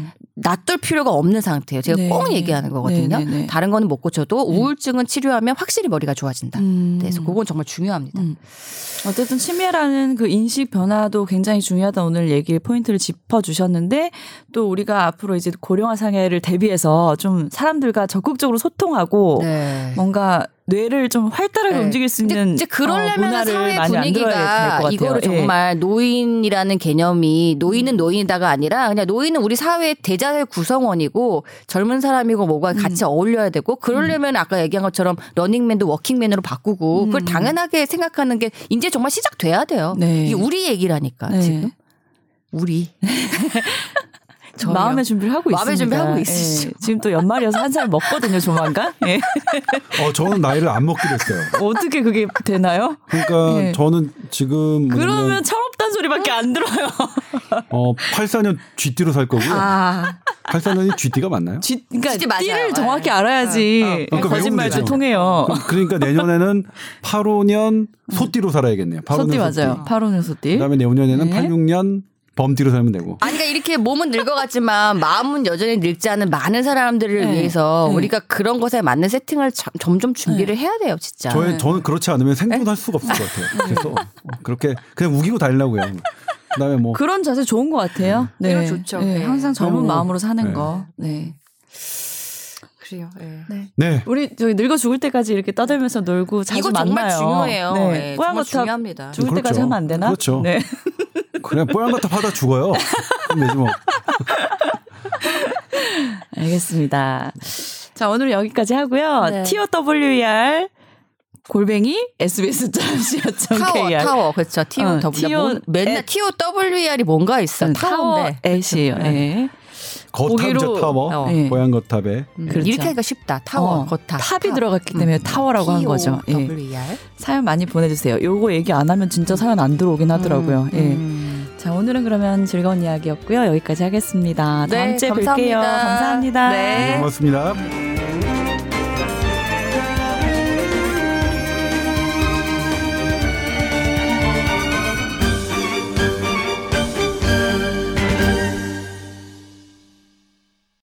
C: 놔둘 필요가 없는 상태예요. 제가
A: 네.
C: 꼭 얘기하는 거거든요.
A: 네, 네, 네.
C: 다른 거는 못 고쳐도 우울증은 치료하면 확실히 머리가 좋아진다.
A: 음.
C: 그래서 그건 정말 중요합니다.
A: 음. 어쨌든 치매라는 그 인식 변화도 굉장히 중요하다 오늘 얘기 포인트를 짚어 주셨는데 또 우리가 앞으로 이제 고령화 사회를 대비해서 좀 사람들과 적극적으로 소통하고
C: 네.
A: 뭔가 뇌를 좀 활달하게
C: 네.
A: 움직일 수 있는
C: 이제 그러려면
A: 어,
C: 사회 분위기가. 이거를
A: 예.
C: 정말 노인이라는 개념이 노인은 노인이다가 아니라 그냥 노인은 우리 사회의 대자의 구성원이고 젊은 사람이고 뭐가 같이 어울려야 되고 그러려면 아까 얘기한 것처럼 러닝맨도 워킹맨으로 바꾸고 그걸 당연하게 생각하는 게 이제 정말 시작돼야 돼요.
A: 네.
C: 이게 우리 얘기라니까
A: 네.
C: 지금 우리 저요.
A: 마음의 준비를 하고
C: 마음의
A: 있습니다.
C: 준비하고
A: 예.
C: 있으시죠.
A: 지금 또 연말이어서 한 살 먹거든요, 조만간. 예.
B: 어, 저는 나이를 안 먹기로 했어요.
A: 어떻게 그게 되나요?
B: 그러니까
A: 예.
B: 저는 지금
A: 그러면
B: 뭐냐면
A: 철없단 소리밖에 안 들어요.
B: 어 84년 쥐띠로 살 거고요.
C: 아
B: 84년이 쥐띠가 맞나요?
A: 쥐, 그러니까
C: 쥐 맞아요.
A: 띠를
C: 예.
A: 정확히 알아야지
B: 그러니까
A: 거짓말도
B: 외우면 되죠.
A: 통해요.
B: 그- 그러니까 내년에는 85년 소띠로 살아야겠네요. 85년
A: 소띠 맞아요. 파로는 소띠.
B: 그다음에 내후년에는
A: 네.
B: 86년 범띠로 살면 되고.
C: 아니, 그러니까 이렇게 몸은 늙어갔지만 마음은 여전히 늙지 않은 많은 사람들을
A: 네.
C: 위해서
A: 네.
C: 우리가 그런 것에 맞는 세팅을 점- 점점 준비를 해야 돼요, 진짜.
B: 저의 저는 그렇지 않으면 생존할 수가 없을 것 같아요. 그래서 어, 그렇게 그냥 우기고 달려고요. 그다음에 뭐
A: 그런 자세 좋은 것 같아요. 네,
C: 좋죠.
A: 네,
C: 네.
A: 항상 젊은 마음으로 사는
B: 네.
A: 거. 네.
C: 그래요. 예.
B: 네.
A: 우리 저기 늙어 죽을 때까지 이렇게 떠들면서 놀고 자주
C: 이거
A: 만나요.
C: 정말 중요해요.
A: 네.
C: 예,
A: 뽀얀
C: 정말 중요합니다.
A: 죽을
B: 그렇죠.
A: 때까지 하면 안 되나?
B: 그렇죠.
A: 네.
B: 그냥 뽀얀 거탑 하다 죽어요. 되지 뭐.
A: 알겠습니다. 자, 오늘 여기까지 하고요.
C: 네.
A: TOWER 골뱅이
C: 타워,
A: sbs.co.kr
C: 타워. 그렇죠. T O
A: 어,
C: W.
A: TO
C: 맨날 T O W R이 뭔가 있어. 타워인데.
A: 엣이에요. 예.
B: 거탑이죠 타워.
C: 어.
A: 예.
B: 뽀얀 거탑에.
C: 음,
A: 그렇죠.
C: 이렇게 하기가 쉽다. 타워,
A: 어,
C: 거탑.
A: 탑이 들어갔기 때문에 타워라고 한 거죠. 예.
C: W R.
A: 사연 많이 보내주세요. 요거 얘기 안 하면 진짜 사연 안 들어오긴 하더라고요. 예.
C: 음.
A: 자, 오늘은 그러면 즐거운 이야기였고요. 여기까지 하겠습니다. 다음
C: 네,
A: 주에 뵐게요.
C: 감사합니다.
A: 감사합니다.
C: 네.
B: 고맙습니다.